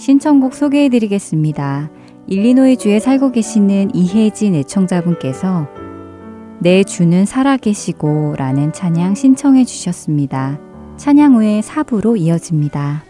신청곡 소개해드리겠습니다. 일리노이주에 살고 계시는 이혜진 애청자분께서 내 주는 살아계시고 라는 찬양 신청해 주셨습니다. 찬양 후에 4부로 이어집니다.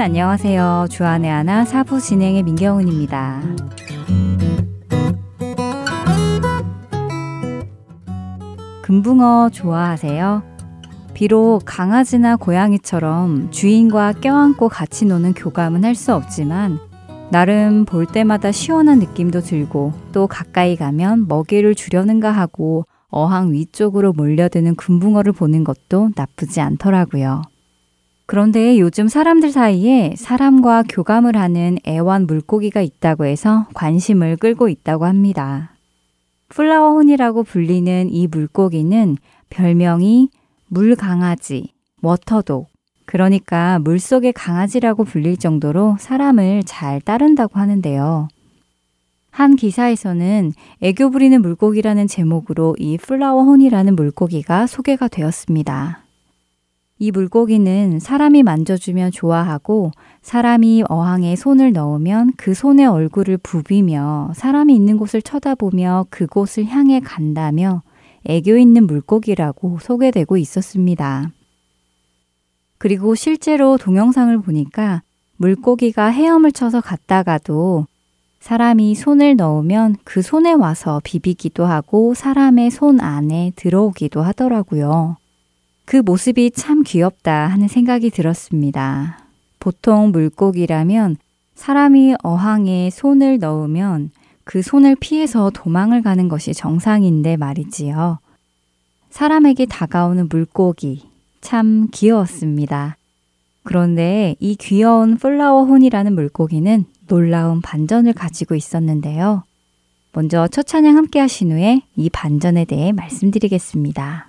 여러분 안녕하세요. 주안의 하나 사부 진행의 민경훈입니다. 금붕어 좋아하세요? 비록 강아지나 고양이처럼 주인과 껴안고 같이 노는 교감은 할 수 없지만 나름 볼 때마다 시원한 느낌도 들고 또 가까이 가면 먹이를 주려는가 하고 어항 위쪽으로 몰려드는 금붕어를 보는 것도 나쁘지 않더라고요. 그런데 요즘 사람들 사이에 사람과 교감을 하는 애완 물고기가 있다고 해서 관심을 끌고 있다고 합니다. Flower Horn이라고 불리는 이 물고기는 별명이 물강아지, Water Dog, 그러니까 물속의 강아지라고 불릴 정도로 사람을 잘 따른다고 하는데요. 한 기사에서는 애교 부리는 물고기라는 제목으로 이 Flower Horn이라는 물고기가 소개가 되었습니다. 이 물고기는 사람이 만져주면 좋아하고 사람이 어항에 손을 넣으면 그 손의 얼굴을 부비며 사람이 있는 곳을 쳐다보며 그곳을 향해 간다며 애교 있는 물고기라고 소개되고 있었습니다. 그리고 실제로 동영상을 보니까 물고기가 헤엄을 쳐서 갔다가도 사람이 손을 넣으면 그 손에 와서 비비기도 하고 사람의 손 안에 들어오기도 하더라고요. 그 모습이 참 귀엽다 하는 생각이 들었습니다. 보통 물고기라면 사람이 어항에 손을 넣으면 그 손을 피해서 도망을 가는 것이 정상인데 말이지요. 사람에게 다가오는 물고기 참 귀여웠습니다. 그런데 이 귀여운 플라워 혼이라는 물고기는 놀라운 반전을 가지고 있었는데요. 먼저 첫 찬양 함께 하신 후에 이 반전에 대해 말씀드리겠습니다.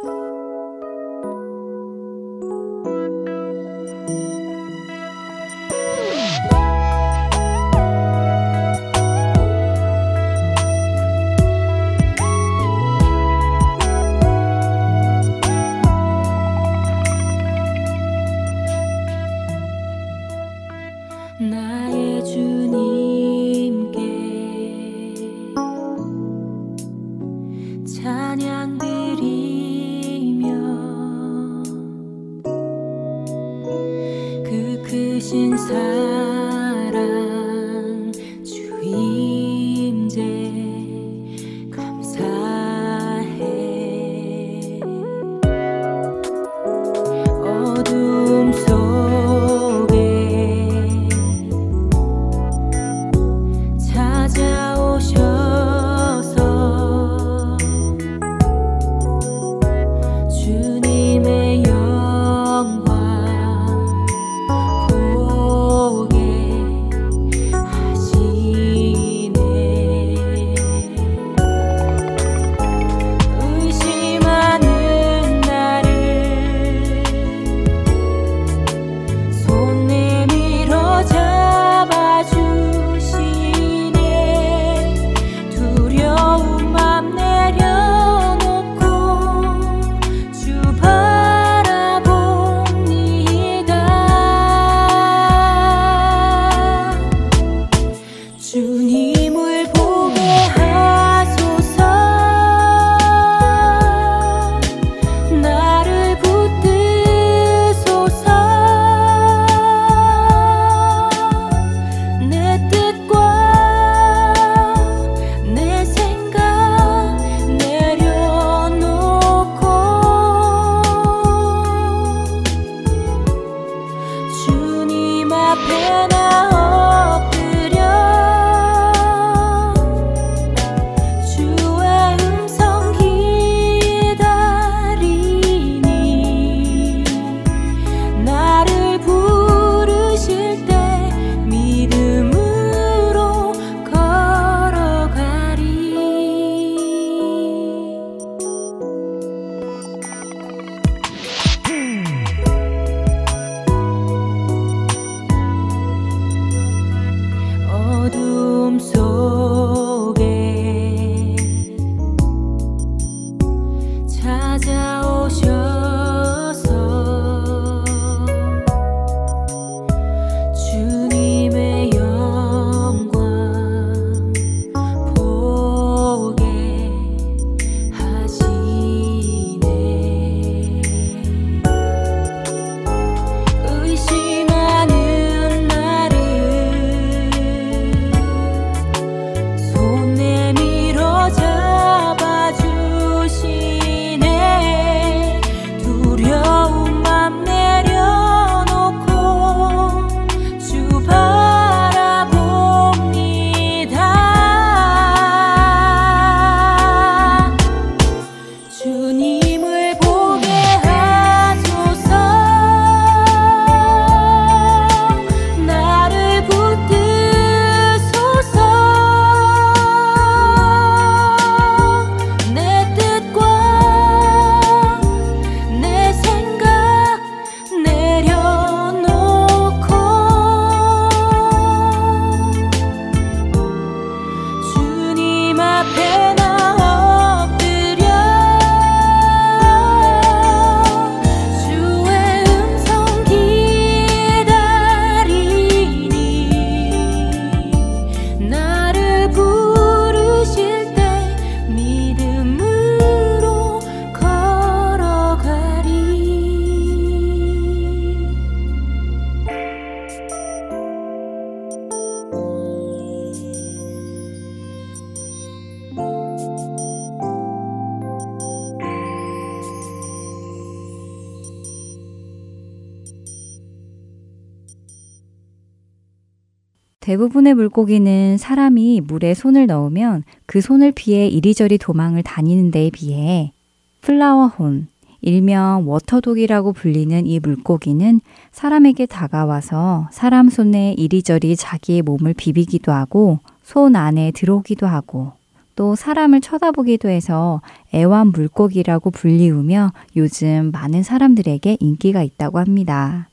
대부분의 물고기는 사람이 물에 손을 넣으면 그 손을 피해 이리저리 도망을 다니는 데에 비해 Flower Horn, 일명 Water Dog이라고 불리는 이 물고기는 사람에게 다가와서 사람 손에 이리저리 자기의 몸을 비비기도 하고 손 안에 들어오기도 하고 또 사람을 쳐다보기도 해서 애완 물고기라고 불리우며 요즘 많은 사람들에게 인기가 있다고 합니다.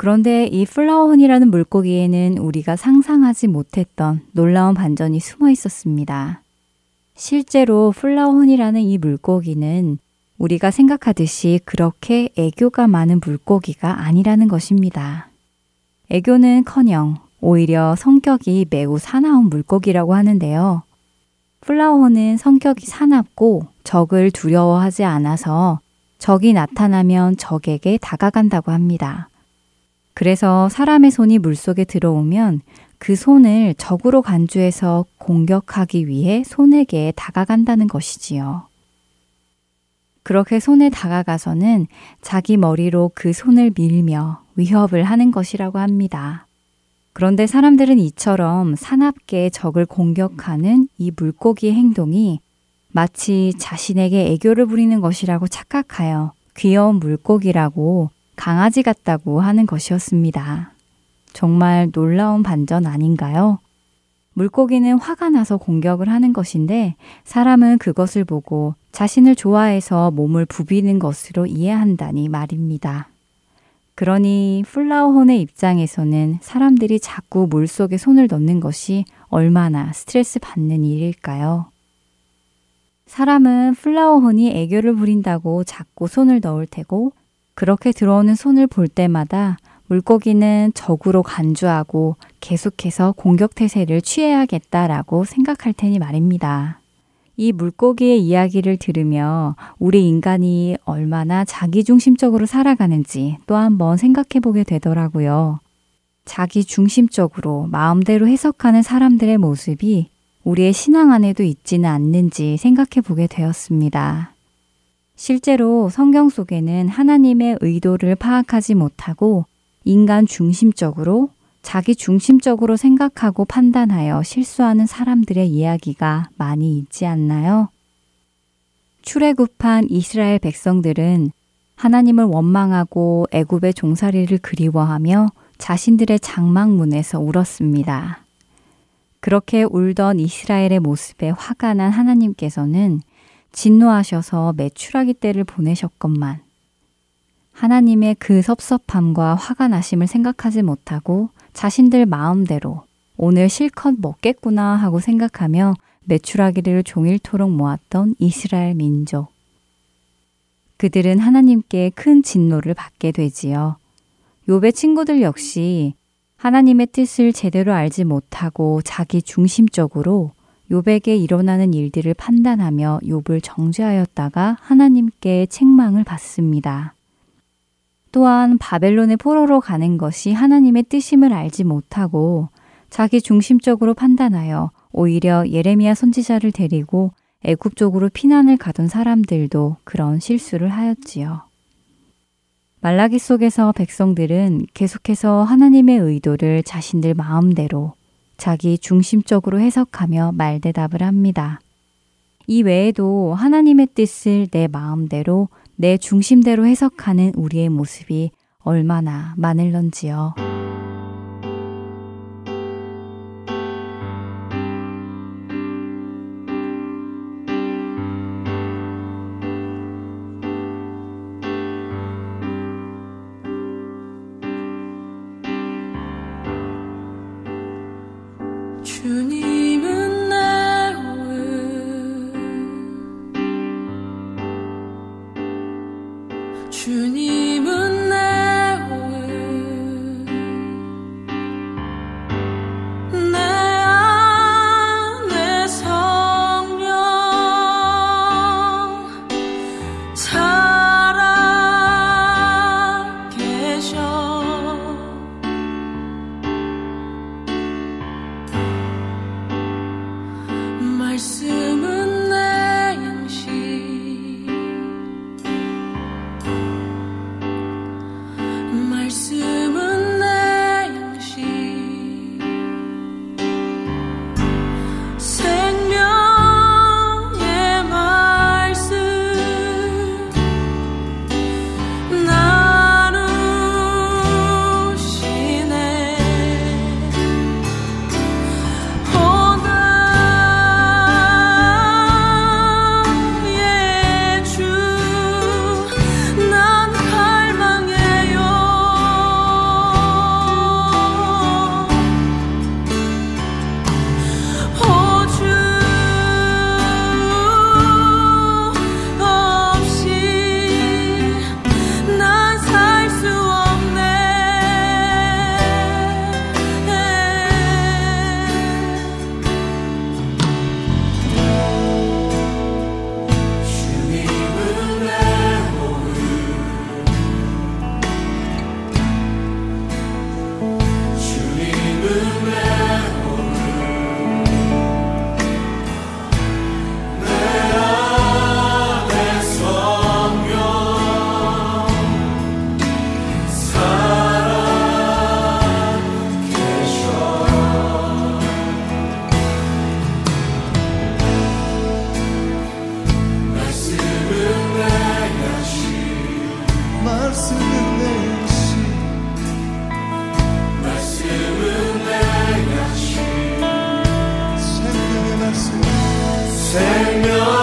그런데 이 Flower Horn이라는 물고기에는 우리가 상상하지 못했던 놀라운 반전이 숨어 있었습니다. 실제로 Flower Horn이라는 이 물고기는 우리가 생각하듯이 그렇게 애교가 많은 물고기가 아니라는 것입니다. 애교는 커녕 오히려 성격이 매우 사나운 물고기라고 하는데요. Flower Horn은 성격이 사납고 적을 두려워하지 않아서 적이 나타나면 적에게 다가간다고 합니다. 그래서 사람의 손이 물속에 들어오면 그 손을 적으로 간주해서 공격하기 위해 손에게 다가간다는 것이지요. 그렇게 손에 다가가서는 자기 머리로 그 손을 밀며 위협을 하는 것이라고 합니다. 그런데 사람들은 이처럼 사납게 적을 공격하는 이 물고기의 행동이 마치 자신에게 애교를 부리는 것이라고 착각하여 귀여운 물고기라고 강아지 같다고 하는 것이었습니다. 정말 놀라운 반전 아닌가요? 물고기는 화가 나서 공격을 하는 것인데 사람은 그것을 보고 자신을 좋아해서 몸을 부비는 것으로 이해한다니 말입니다. 그러니 플라워혼의 입장에서는 사람들이 자꾸 물 속에 손을 넣는 것이 얼마나 스트레스 받는 일일까요? 사람은 플라워혼이 애교를 부린다고 자꾸 손을 넣을 테고 그렇게 들어오는 손을 볼 때마다 물고기는 적으로 간주하고 계속해서 공격 태세를 취해야겠다라고 생각할 테니 말입니다. 이 물고기의 이야기를 들으며 우리 인간이 얼마나 자기중심적으로 살아가는지 또 한번 생각해 보게 되더라고요. 자기중심적으로 마음대로 해석하는 사람들의 모습이 우리의 신앙 안에도 있지는 않는지 생각해 보게 되었습니다. 실제로 성경 속에는 하나님의 의도를 파악하지 못하고 인간 중심적으로 자기 중심적으로 생각하고 판단하여 실수하는 사람들의 이야기가 많이 있지 않나요? 출애굽한 이스라엘 백성들은 하나님을 원망하고 애굽의 종살이를 그리워하며 자신들의 장막문에서 울었습니다. 그렇게 울던 이스라엘의 모습에 화가 난 하나님께서는 진노하셔서 매출하기 때를 보내셨건만 하나님의 그 섭섭함과 화가 나심을 생각하지 못하고 자신들 마음대로 오늘 실컷 먹겠구나 하고 생각하며 매출하기를 종일토록 모았던 이스라엘 민족. 그들은 하나님께 큰 진노를 받게 되지요. 욥의 친구들 역시 하나님의 뜻을 제대로 알지 못하고 자기 중심적으로 욥에게 일어나는 일들을 판단하며 욥을 정죄하였다가 하나님께 책망을 받습니다. 또한 바벨론의 포로로 가는 것이 하나님의 뜻임을 알지 못하고 자기 중심적으로 판단하여 오히려 예레미야 선지자를 데리고 애굽 쪽으로 피난을 가던 사람들도 그런 실수를 하였지요. 말라기 속에서 백성들은 계속해서 하나님의 의도를 자신들 마음대로 자기 중심적으로 해석하며 말대답을 합니다. 이 외에도 하나님의 뜻을 내 마음대로 내 중심대로 해석하는 우리의 모습이 얼마나 많을런지요. 생명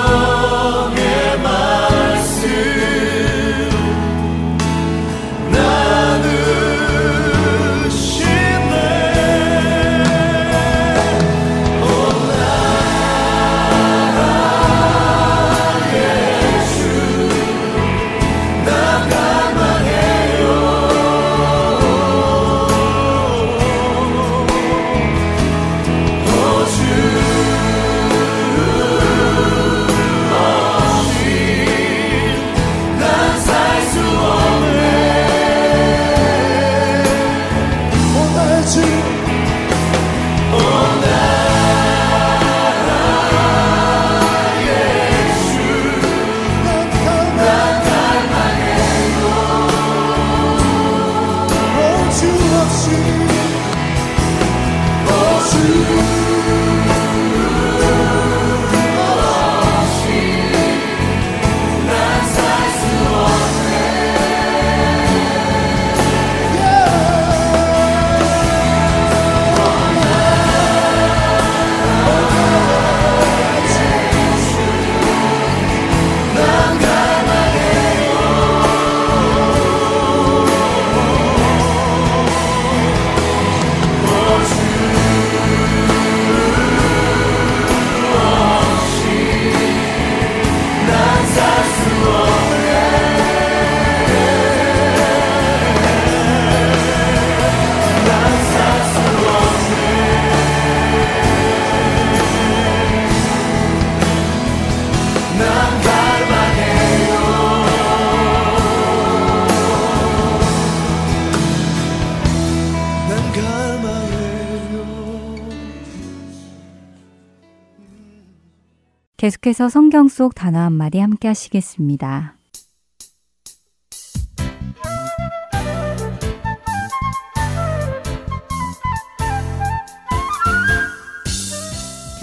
계속해서 성경 속 단어 한 마디 함께 하시겠습니다.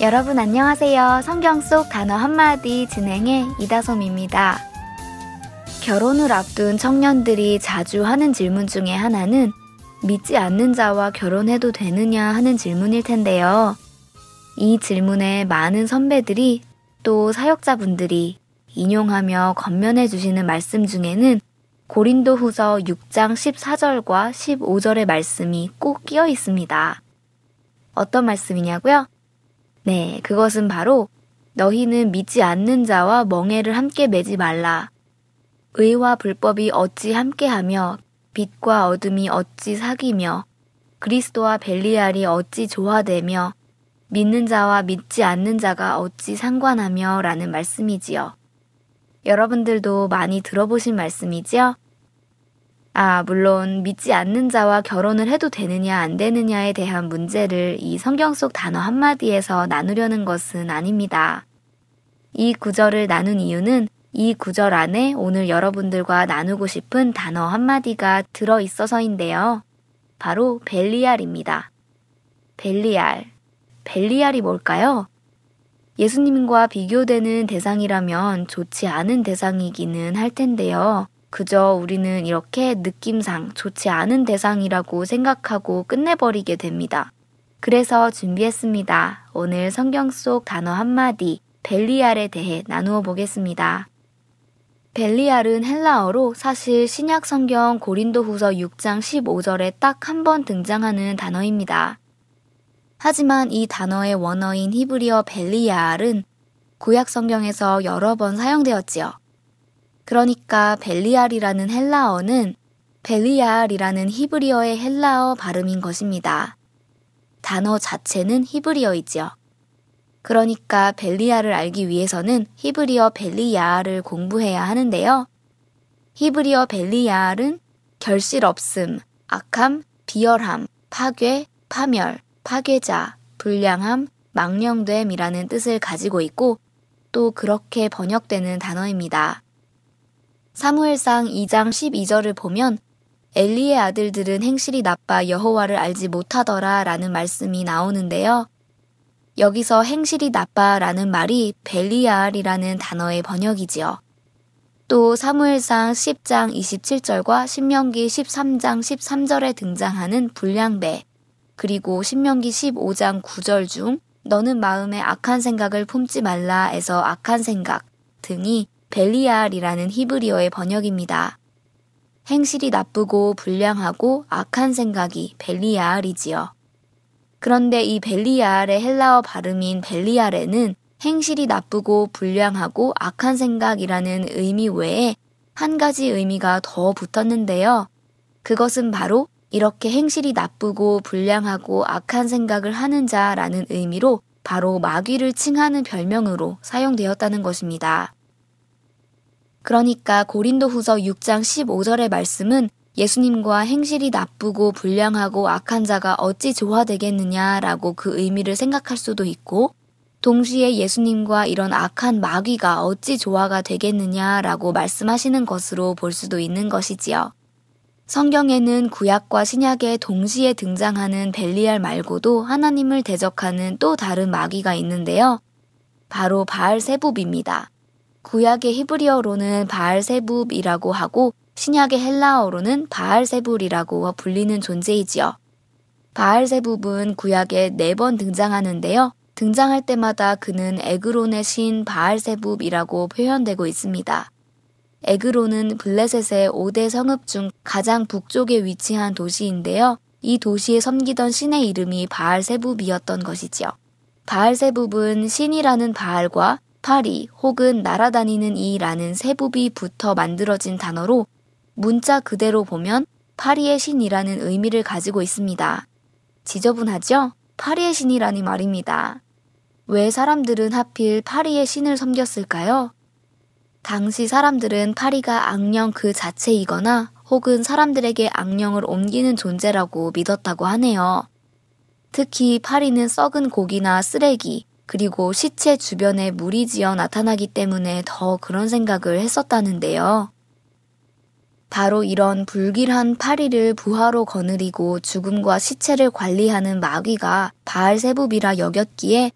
여러분 안녕하세요. 성경 속 단어 한마디 진행의 이다솜입니다. 결혼을 앞둔 청년들이 자주 하는 질문 중에 하나는 믿지 않는 자와 결혼해도 되느냐 하는 질문일 텐데요. 이 질문에 많은 선배들이 또 사역자분들이 인용하며 건면해 주시는 말씀 중에는 고린도 후서 6장 14절과 15절의 말씀이 꼭 끼어 있습니다. 어떤 말씀이냐고요? 네, 그것은 바로 너희는 믿지 않는 자와 멍해를 함께 매지 말라. 의와 불법이 어찌 함께하며 빛과 어둠이 어찌 사귀며 그리스도와 벨리알이 어찌 조화되며 믿는 자와 믿지 않는 자가 어찌 상관하며 라는 말씀이지요. 여러분들도 많이 들어보신 말씀이지요? 아, 물론 믿지 않는 자와 결혼을 해도 되느냐 안 되느냐에 대한 문제를 이 성경 속 단어 한마디에서 나누려는 것은 아닙니다. 이 구절을 나눈 이유는 이 구절 안에 오늘 여러분들과 나누고 싶은 단어 한마디가 들어 있어서인데요. 바로 벨리알입니다. 벨리알. 벨리알이 뭘까요? 예수님과 비교되는 대상이라면 좋지 않은 대상이기는 할 텐데요. 그저 우리는 이렇게 느낌상 좋지 않은 대상이라고 생각하고 끝내버리게 됩니다. 그래서 준비했습니다. 오늘 성경 속 단어 한마디, 벨리알에 대해 나누어 보겠습니다. 벨리알은 헬라어로 사실 신약 성경 고린도 후서 6장 15절에 딱 한 번 등장하는 단어입니다. 하지만 이 단어의 원어인 히브리어 벨리알은 구약 성경에서 여러 번 사용되었지요. 그러니까 벨리알이라는 헬라어는 벨리알이라는 히브리어의 헬라어 발음인 것입니다. 단어 자체는 히브리어이지요. 그러니까 벨리알을 알기 위해서는 히브리어 벨리야를 공부해야 하는데요. 히브리어 벨리야은 결실 없음, 악함, 비열함, 파괴, 파멸, 파괴자, 불량함, 망령됨이라는 뜻을 가지고 있고 또 그렇게 번역되는 단어입니다. 사무엘상 2장 12절을 보면 엘리의 아들들은 행실이 나빠 여호와를 알지 못하더라 라는 말씀이 나오는데요. 여기서 행실이 나빠 라는 말이 벨리알이라는 단어의 번역이지요. 또 사무엘상 10장 27절과 신명기 13장 13절에 등장하는 불량배, 그리고 신명기 15장 9절 중 너는 마음에 악한 생각을 품지 말라에서 악한 생각 등이 벨리알이라는 히브리어의 번역입니다. 행실이 나쁘고 불량하고 악한 생각이 벨리알이지요. 그런데 이 벨리알의 헬라어 발음인 벨리알에는 행실이 나쁘고 불량하고 악한 생각이라는 의미 외에 한 가지 의미가 더 붙었는데요. 그것은 바로 이렇게 행실이 나쁘고 불량하고 악한 생각을 하는 자라는 의미로 바로 마귀를 칭하는 별명으로 사용되었다는 것입니다. 그러니까 고린도 후서 6장 15절의 말씀은 예수님과 행실이 나쁘고 불량하고 악한 자가 어찌 조화되겠느냐라고 그 의미를 생각할 수도 있고, 동시에 예수님과 이런 악한 마귀가 어찌 조화가 되겠느냐라고 말씀하시는 것으로 볼 수도 있는 것이지요. 성경에는 구약과 신약에 동시에 등장하는 벨리알 말고도 하나님을 대적하는 또 다른 마귀가 있는데요. 바로 바알세붑입니다. 구약의 히브리어로는 바알세붑이라고 하고 신약의 헬라어로는 바알세불이라고 불리는 존재이지요. 바알세붑은 구약에 네 번 등장하는데요. 등장할 때마다 그는 에그론의 신 바알세붑이라고 표현되고 있습니다. 에그론은 블레셋의 5대 성읍 중 가장 북쪽에 위치한 도시인데요. 이 도시에 섬기던 신의 이름이 바알세붑이었던 것이지요. 바알세붑은 신이라는 바알과 파리 혹은 날아다니는 이라는 세부비 붙어 만들어진 단어로 문자 그대로 보면 파리의 신이라는 의미를 가지고 있습니다. 지저분하죠? 파리의 신이라니 말입니다. 왜 사람들은 하필 파리의 신을 섬겼을까요? 당시 사람들은 파리가 악령 그 자체이거나 혹은 사람들에게 악령을 옮기는 존재라고 믿었다고 하네요. 특히 파리는 썩은 고기나 쓰레기, 그리고 시체 주변에 물이 지어 나타나기 때문에 더 그런 생각을 했었다는데요. 바로 이런 불길한 파리를 부하로 거느리고 죽음과 시체를 관리하는 마귀가 바알세붑이라 여겼기에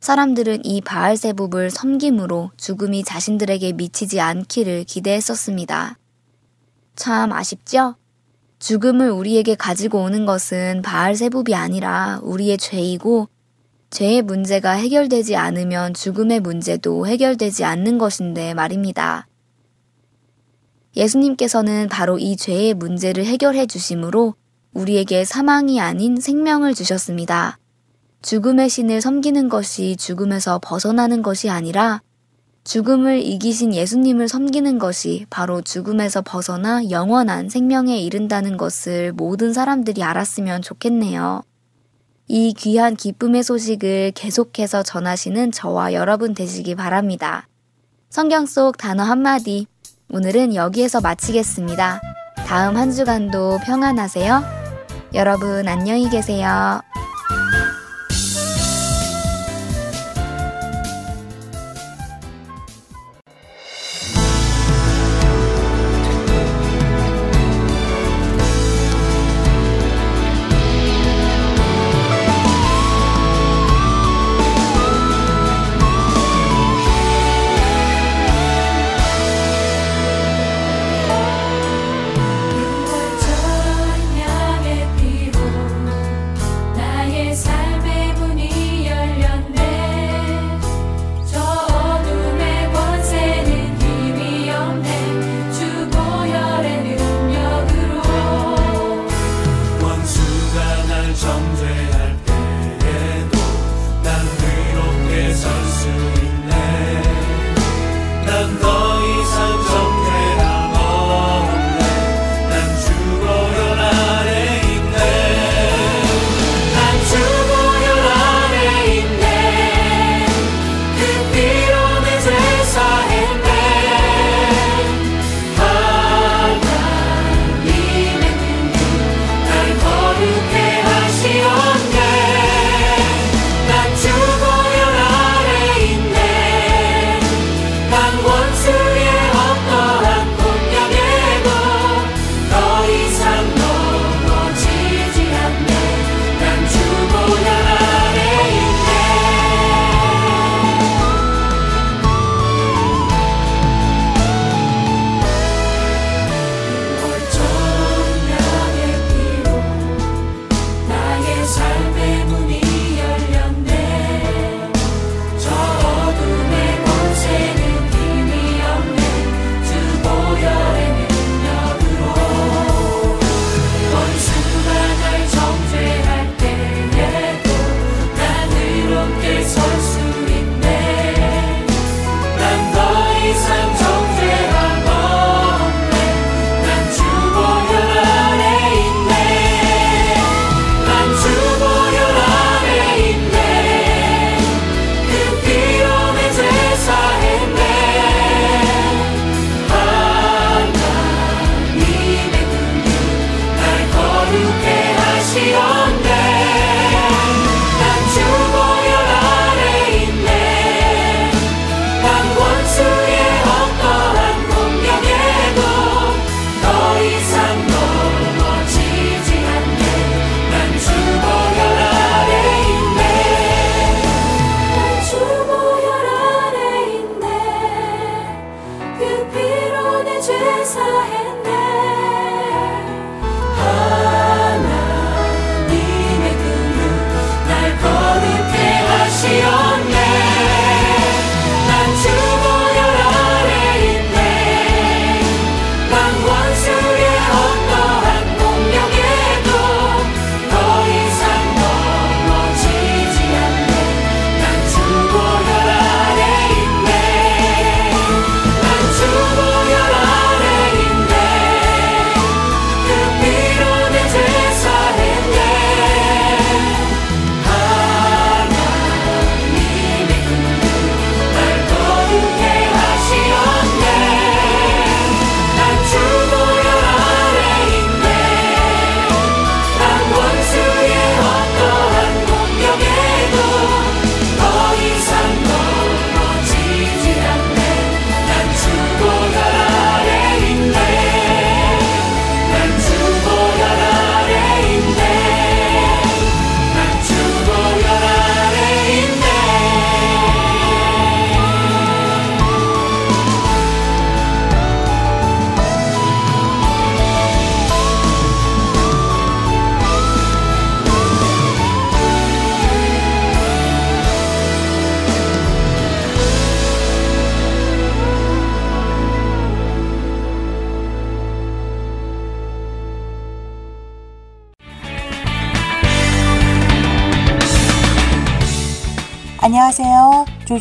사람들은 이 바알세붑을 섬김으로 죽음이 자신들에게 미치지 않기를 기대했었습니다. 참 아쉽죠? 죽음을 우리에게 가지고 오는 것은 바알세붑이 아니라 우리의 죄이고 죄의 문제가 해결되지 않으면 죽음의 문제도 해결되지 않는 것인데 말입니다. 예수님께서는 바로 이 죄의 문제를 해결해 주심으로 우리에게 사망이 아닌 생명을 주셨습니다. 죽음의 신을 섬기는 것이 죽음에서 벗어나는 것이 아니라 죽음을 이기신 예수님을 섬기는 것이 바로 죽음에서 벗어나 영원한 생명에 이른다는 것을 모든 사람들이 알았으면 좋겠네요. 이 귀한 기쁨의 소식을 계속해서 전하시는 저와 여러분 되시기 바랍니다. 성경 속 단어 한마디, 오늘은 여기에서 마치겠습니다. 다음 한 주간도 평안하세요. 여러분 안녕히 계세요.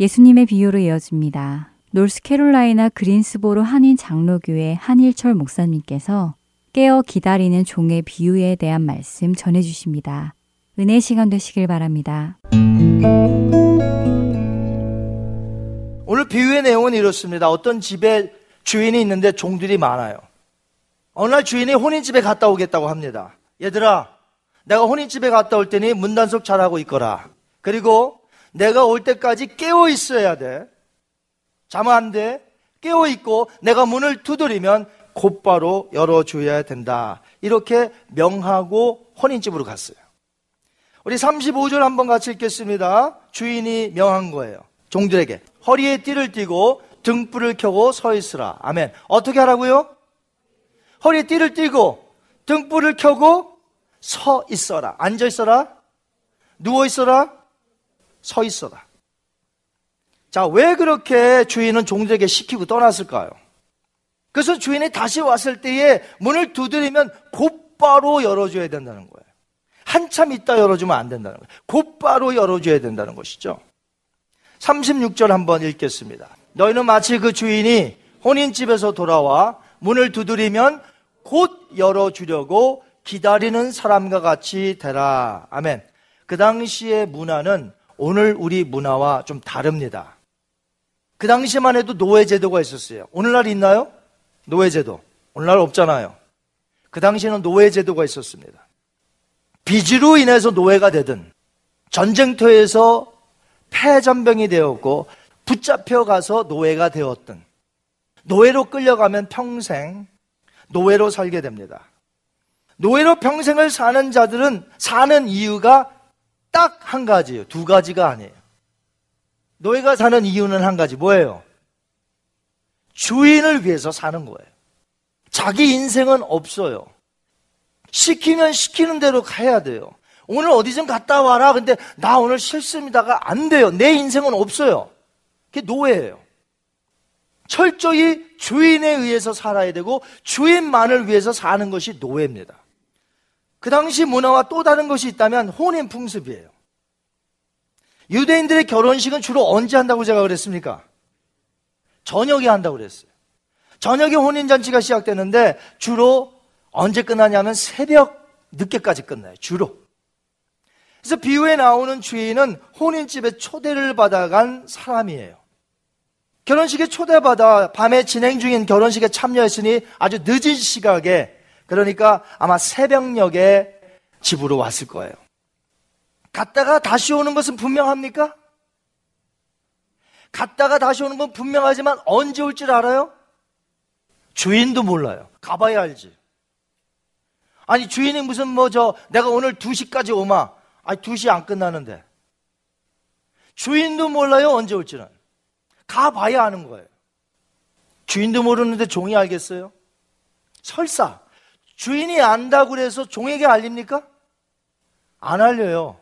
예수님의 비유로 이어집니다. 노스캐롤라이나 그린스보로 한인 장로교회 한일철 목사님께서 깨어 기다리는 종의 비유에 대한 말씀 전해 주십니다. 은혜 시간 되시길 바랍니다. 오늘 비유의 내용은 이렇습니다. 어떤 집에 주인이 있는데 종들이 많아요. 어느 날 주인이 혼인집에 갔다 오겠다고 합니다. 얘들아, 내가 혼인집에 갔다 올 테니 문단속 잘하고 있거라. 그리고 내가 올 때까지 깨어 있어야 돼. 자면 안 돼. 깨어 있고 내가 문을 두드리면 곧바로 열어줘야 된다. 이렇게 명하고 혼인집으로 갔어요. 우리 35절 한번 같이 읽겠습니다. 주인이 명한 거예요. 종들에게. 허리에 띠를 띠고 등불을 켜고 서 있으라. 아멘. 어떻게 하라고요? 허리에 띠를 띠고 등불을 켜고 서 있어라. 앉아 있어라. 누워 있어라. 서 있어라. 자, 왜 그렇게 주인은 종들에게 시키고 떠났을까요? 그래서 주인이 다시 왔을 때에 문을 두드리면 곧바로 열어줘야 된다는 거예요. 한참 있다 열어주면 안 된다는 거예요. 곧바로 열어줘야 된다는 것이죠. 36절 한번 읽겠습니다. 너희는 마치 그 주인이 혼인집에서 돌아와 문을 두드리면 곧 열어주려고 기다리는 사람과 같이 되라. 아멘. 그 당시의 문화는 오늘 우리 문화와 좀 다릅니다. 그 당시만 해도 노예제도가 있었어요. 오늘날 있나요? 노예제도. 오늘날 없잖아요. 그 당시에는 노예제도가 있었습니다. 빚으로 인해서 노예가 되든, 전쟁터에서 패전병이 되었고, 붙잡혀 가서 노예가 되었든, 노예로 끌려가면 평생 노예로 살게 됩니다. 노예로 평생을 사는 자들은 사는 이유가 딱 한 가지예요. 두 가지가 아니에요. 노예가 사는 이유는 한 가지. 뭐예요? 주인을 위해서 사는 거예요. 자기 인생은 없어요. 시키면 시키는 대로 가야 돼요. 오늘 어디 좀 갔다 와라. 근데 나 오늘 싫습니다가 안 돼요. 내 인생은 없어요. 그게 노예예요. 철저히 주인에 의해서 살아야 되고 주인만을 위해서 사는 것이 노예입니다. 그 당시 문화와 또 다른 것이 있다면 혼인 풍습이에요. 유대인들의 결혼식은 주로 언제 한다고 제가 그랬습니까? 저녁에 한다고 그랬어요. 저녁에 혼인잔치가 시작되는데 주로 언제 끝나냐면 새벽 늦게까지 끝나요. 주로. 그래서 비유에 나오는 주인은 혼인집에 초대를 받아간 사람이에요. 결혼식에 초대받아 밤에 진행 중인 결혼식에 참여했으니 아주 늦은 시각에 그러니까 아마 새벽녘에 집으로 왔을 거예요. 갔다가 다시 오는 것은 분명합니까? 갔다가 다시 오는 건 분명하지만 언제 올 줄 알아요? 주인도 몰라요. 가봐야 알지. 아니, 주인이 무슨 뭐 저, 내가 오늘 2시까지 오마. 아니, 2시 안 끝나는데. 주인도 몰라요, 언제 올지는. 가봐야 아는 거예요. 주인도 모르는데 종이 알겠어요? 설사. 주인이 안다고 그래서 종에게 알립니까? 안 알려요.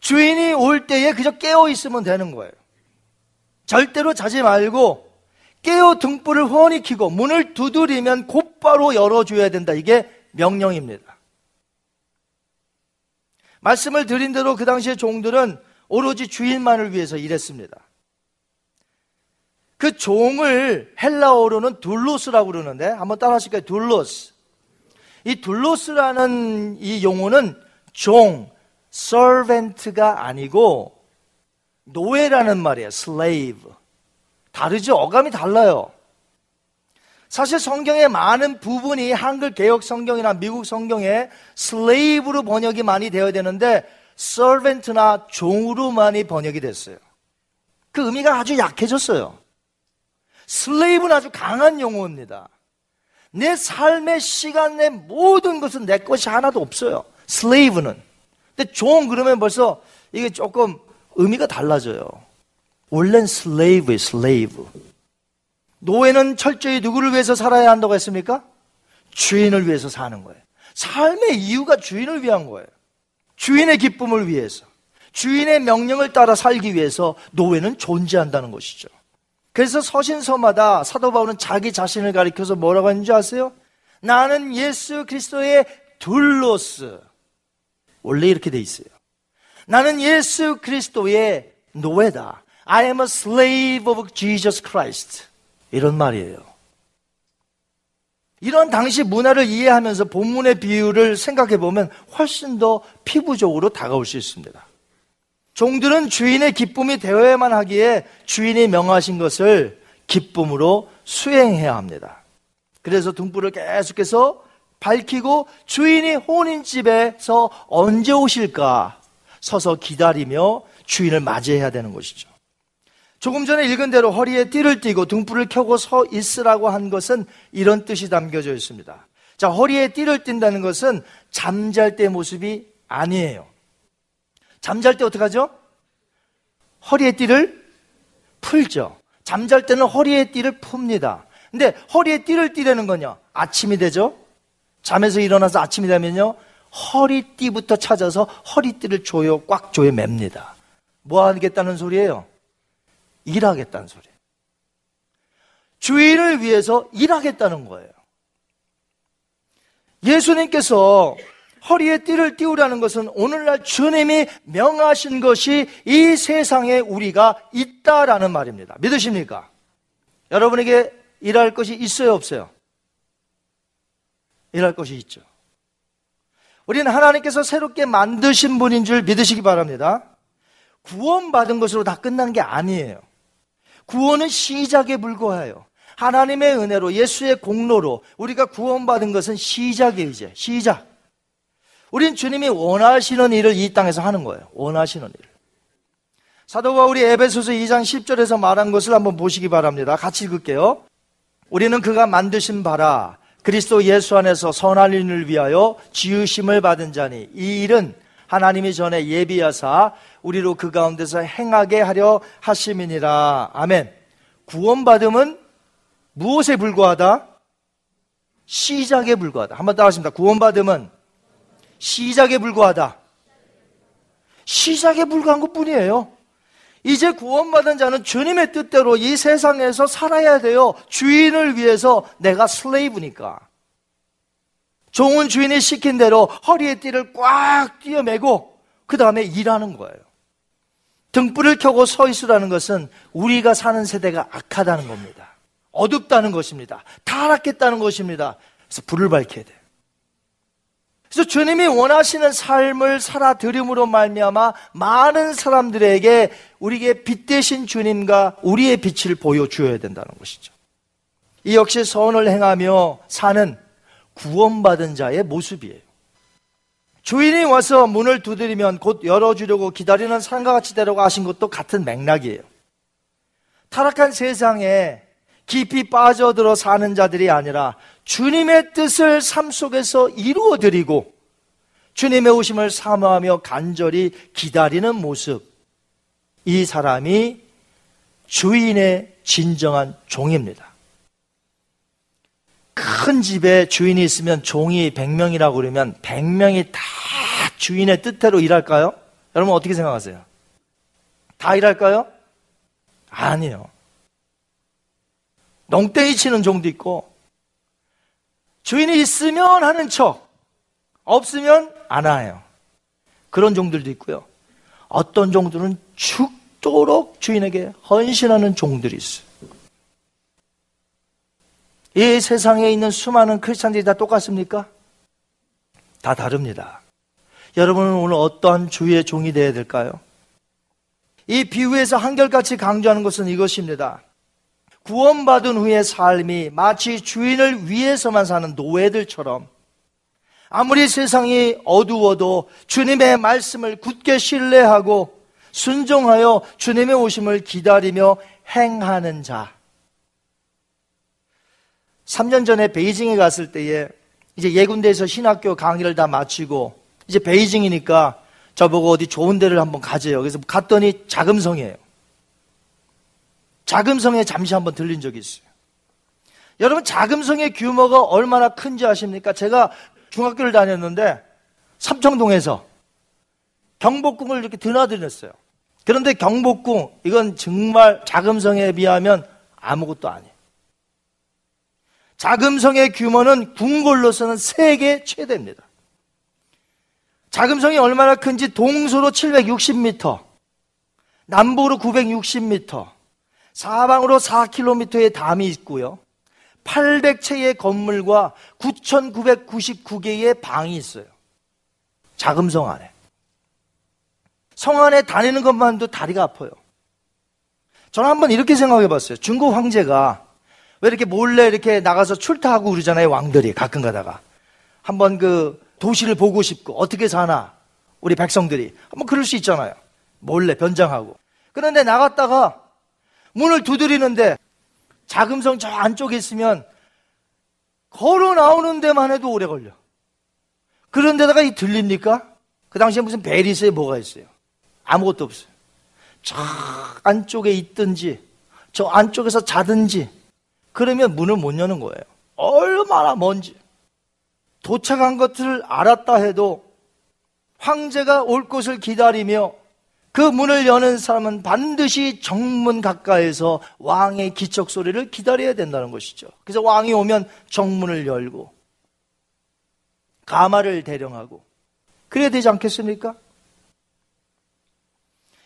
주인이 올 때에 그저 깨어 있으면 되는 거예요. 절대로 자지 말고 깨어 등불을 훤히 켜고 문을 두드리면 곧바로 열어줘야 된다. 이게 명령입니다. 말씀을 드린 대로 그 당시의 종들은 오로지 주인만을 위해서 일했습니다. 그 종을 헬라어로는 둘로스라고 그러는데 한번 따라 하실까요? 둘로스. 이 둘로스라는 이 용어는 종, servant가 아니고 노예라는 말이에요. slave. 다르죠? 어감이 달라요. 사실 성경의 많은 부분이 한글 개혁 성경이나 미국 성경에 slave로 번역이 많이 되어야 되는데 servant나 종으로 많이 번역이 됐어요. 그 의미가 아주 약해졌어요. 슬레이브는 아주 강한 용어입니다. 내 삶의 시간 내 모든 것은 내 것이 하나도 없어요. 슬레이브는. 근데 종 그러면 벌써 이게 조금 의미가 달라져요. 원래는 슬레이브예요, 슬레이브. 노예는 철저히 누구를 위해서 살아야 한다고 했습니까? 주인을 위해서 사는 거예요. 삶의 이유가 주인을 위한 거예요. 주인의 기쁨을 위해서. 주인의 명령을 따라 살기 위해서 노예는 존재한다는 것이죠. 그래서 서신서마다 사도 바울은 자기 자신을 가리켜서 뭐라고 했는지 아세요? 나는 예수 그리스도의 둘로스. 원래 이렇게 돼 있어요. 나는 예수 그리스도의 노예다. I am a slave of Jesus Christ. 이런 말이에요. 이런 당시 문화를 이해하면서 본문의 비유를 생각해 보면 훨씬 더 피부적으로 다가올 수 있습니다. 종들은 주인의 기쁨이 되어야만 하기에 주인이 명하신 것을 기쁨으로 수행해야 합니다. 그래서 등불을 계속해서 밝히고 주인이 혼인 집에서 언제 오실까 서서 기다리며 주인을 맞이해야 되는 것이죠. 조금 전에 읽은 대로 허리에 띠를 띠고 등불을 켜고 서 있으라고 한 것은 이런 뜻이 담겨져 있습니다. 자, 허리에 띠를 띈다는 것은 잠잘 때 모습이 아니에요. 잠잘 때 어떡하죠? 허리에 띠를 풀죠. 잠잘 때는 허리에 띠를 풉니다. 근데 허리에 띠를 띠라는 건요. 아침이 되죠? 잠에서 일어나서 아침이 되면요. 허리띠부터 찾아서 허리띠를 조여 꽉 조여 맵니다. 뭐 하겠다는 소리예요? 일하겠다는 소리예요. 주인을 위해서 일하겠다는 거예요. 예수님께서 허리에 띠를 띄우라는 것은 오늘날 주님이 명하신 것이 이 세상에 우리가 있다라는 말입니다. 믿으십니까? 여러분에게 일할 것이 있어요, 없어요? 일할 것이 있죠. 우리는 하나님께서 새롭게 만드신 분인 줄 믿으시기 바랍니다. 구원받은 것으로 다 끝난 게 아니에요. 구원은 시작에 불과해요. 하나님의 은혜로 예수의 공로로 우리가 구원받은 것은 시작이에요, 이제. 시작. 우린 주님이 원하시는 일을 이 땅에서 하는 거예요. 원하시는 일. 사도 바울이 에베소서 2장 10절에서 말한 것을 한번 보시기 바랍니다. 같이 읽을게요. 우리는 그가 만드신 바라 그리스도 예수 안에서 선한 일을 위하여 지으심을 받은 자니 이 일은 하나님이 전에 예비하사 우리로 그 가운데서 행하게 하려 하심이니라. 아멘. 구원받음은 무엇에 불과하다? 시작에 불과하다. 한번 따라 하십니다. 구원받음은 시작에 불과하다. 시작에 불과한 것 뿐이에요. 이제 구원받은 자는 주님의 뜻대로 이 세상에서 살아야 돼요. 주인을 위해서 내가 슬레이브니까. 종은 주인이 시킨 대로 허리에 띠를 꽉 띄어매고 그 다음에 일하는 거예요. 등불을 켜고 서 있으라는 것은 우리가 사는 세대가 악하다는 겁니다. 어둡다는 것입니다. 타락했다는 것입니다. 그래서 불을 밝혀야 돼요. 그래서 주님이 원하시는 삶을 살아들임으로 말미암아 많은 사람들에게 우리에게 빛 대신 주님과 우리의 빛을 보여주어야 된다는 것이죠. 이 역시 선을 행하며 사는 구원받은 자의 모습이에요. 주인이 와서 문을 두드리면 곧 열어주려고 기다리는 사람과 같이 하신 것도 같은 맥락이에요. 타락한 세상에 깊이 빠져들어 사는 자들이 아니라 주님의 뜻을 삶 속에서 이루어 드리고 주님의 오심을 사모하며 간절히 기다리는 모습. 이 사람이 주인의 진정한 종입니다. 큰 집에 주인이 있으면 종이 100명이라고 그러면 100명이 다 주인의 뜻대로 일할까요? 여러분 어떻게 생각하세요? 다 일할까요? 아니에요. 농땡이 치는 종도 있고, 주인이 있으면 하는 척, 없으면 안 해요. 그런 종들도 있고요. 어떤 종들은 죽도록 주인에게 헌신하는 종들이 있어요. 이 세상에 있는 수많은 크리스찬들이 다 똑같습니까? 다 다릅니다. 여러분은 오늘 어떠한 주의 종이 되어야 될까요? 이 비유에서 한결같이 강조하는 것은 이것입니다. 구원받은 후의 삶이 마치 주인을 위해서만 사는 노예들처럼 아무리 세상이 어두워도 주님의 말씀을 굳게 신뢰하고 순종하여 주님의 오심을 기다리며 행하는 자. 3년 전에 베이징에 갔을 때에 이제 예군대에서 신학교 강의를 다 마치고 이제 베이징이니까 저보고 어디 좋은 데를 한번 가재요. 그래서 갔더니 자금성이에요. 자금성에 잠시 한번 들린 적이 있어요. 여러분 자금성의 규모가 얼마나 큰지 아십니까? 제가 중학교를 다녔는데 삼청동에서 경복궁을 이렇게 드나들었어요. 그런데 경복궁 이건 정말 자금성에 비하면 아무것도 아니에요. 자금성의 규모는 궁궐로서는 세계 최대입니다. 자금성이 얼마나 큰지 동서로 760m, 남북으로 960m, 사방으로 4km의 담이 있고요. 800채의 건물과 9,999개의 방이 있어요. 자금성 안에. 성 안에 다니는 것만도 다리가 아파요. 저는 한번 이렇게 생각해 봤어요. 중국 황제가 왜 이렇게 몰래 이렇게 나가서 출타하고 그러잖아요, 왕들이 가끔 가다가. 한번 그 도시를 보고 싶고 어떻게 사나 우리 백성들이 한번 그럴 수 있잖아요. 몰래 변장하고. 그런데 나갔다가 문을 두드리는데 자금성 저 안쪽에 있으면 걸어 나오는 데만 해도 오래 걸려. 그런데다가 이 들립니까? 그 당시에 무슨 벨이 있어요? 뭐가 있어요? 아무것도 없어요. 저 안쪽에 있든지, 저 안쪽에서 자든지, 그러면 문을 못 여는 거예요. 얼마나 먼지. 도착한 것을 알았다 해도 황제가 올 것을 기다리며 그 문을 여는 사람은 반드시 정문 가까이에서 왕의 기척 소리를 기다려야 된다는 것이죠. 그래서 왕이 오면 정문을 열고 가마를 대령하고 그래야 되지 않겠습니까?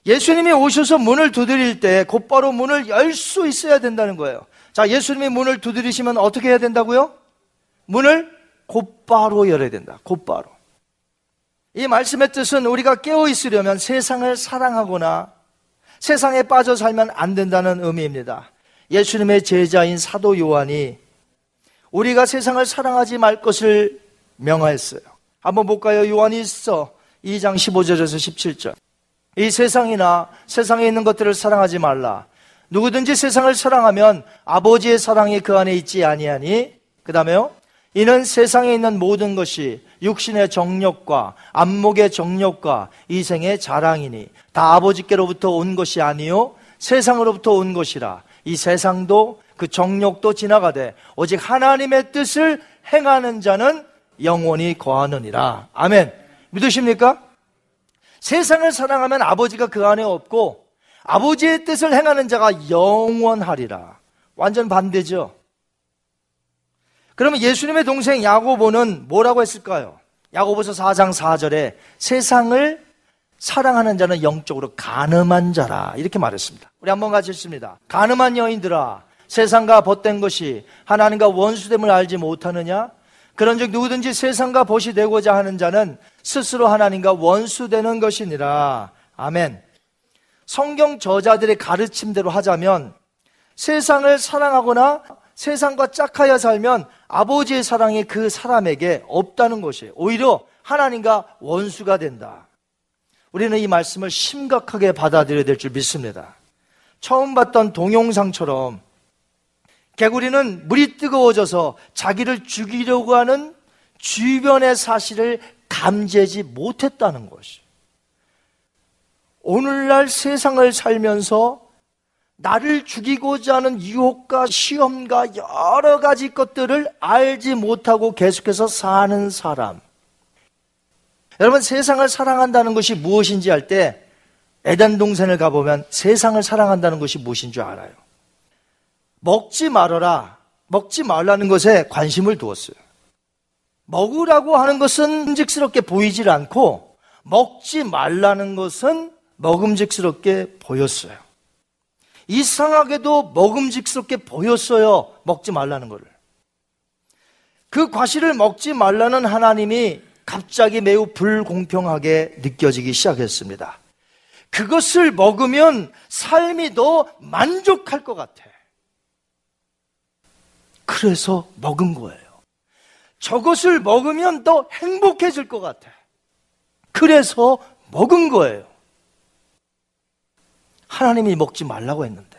예수님이 오셔서 문을 두드릴 때 곧바로 문을 열 수 있어야 된다는 거예요. 자, 예수님이 문을 두드리시면 어떻게 해야 된다고요? 문을 곧바로 열어야 된다. 곧바로. 이 말씀의 뜻은 우리가 깨어 있으려면 세상을 사랑하거나 세상에 빠져 살면 안 된다는 의미입니다. 예수님의 제자인 사도 요한이 우리가 세상을 사랑하지 말 것을 명하였어요. 한번 볼까요? 요한이 있어 2장 15절에서 17절. 이 세상이나 세상에 있는 것들을 사랑하지 말라. 누구든지 세상을 사랑하면 아버지의 사랑이 그 안에 있지 아니하니. 그 다음에요. 이는 세상에 있는 모든 것이 육신의 정력과 안목의 정력과 이생의 자랑이니 다 아버지께로부터 온 것이 아니요 세상으로부터 온 것이라. 이 세상도 그 정력도 지나가되 오직 하나님의 뜻을 행하는 자는 영원히 거하느니라. 아멘. 믿으십니까? 세상을 사랑하면 아버지가 그 안에 없고 아버지의 뜻을 행하는 자가 영원하리라. 완전 반대죠 그러면 예수님의 동생 야고보는 뭐라고 했을까요? 야고보서 4장 4절에 세상을 사랑하는 자는 영적으로 가늠한 자라 이렇게 말했습니다. 우리 한번 같이 읽습니다. 가늠한 여인들아 세상과 벗된 것이 하나님과 원수됨을 알지 못하느냐? 그런즉 누구든지 세상과 벗이 되고자 하는 자는 스스로 하나님과 원수되는 것이니라. 아멘. 성경 저자들의 가르침대로 하자면 세상을 사랑하거나 세상과 짝하여 살면 아버지의 사랑이 그 사람에게 없다는 것이에요. 오히려 하나님과 원수가 된다. 우리는 이 말씀을 심각하게 받아들여야 될 줄 믿습니다. 처음 봤던 동영상처럼 개구리는 물이 뜨거워져서 자기를 죽이려고 하는 주변의 사실을 감지하지 못했다는 것이. 오늘날 세상을 살면서 나를 죽이고자 하는 유혹과 시험과 여러 가지 것들을 알지 못하고 계속해서 사는 사람. 여러분, 세상을 사랑한다는 것이 무엇인지 알때 에덴 동산을 가보면 세상을 사랑한다는 것이 무엇인 줄 알아요. 먹지 말아라. 먹지 말라는 것에 관심을 두었어요. 먹으라고 하는 것은 흠직스럽게 보이질 않고 먹지 말라는 것은 먹음직스럽게 보였어요. 이상하게도 먹음직스럽게 보였어요. 먹지 말라는 것을. 그 과실을 먹지 말라는 하나님이 갑자기 매우 불공평하게 느껴지기 시작했습니다. 그것을 먹으면 삶이 더 만족할 것 같아. 그래서 먹은 거예요. 저것을 먹으면 더 행복해질 것 같아. 그래서 먹은 거예요. 하나님이 먹지 말라고 했는데.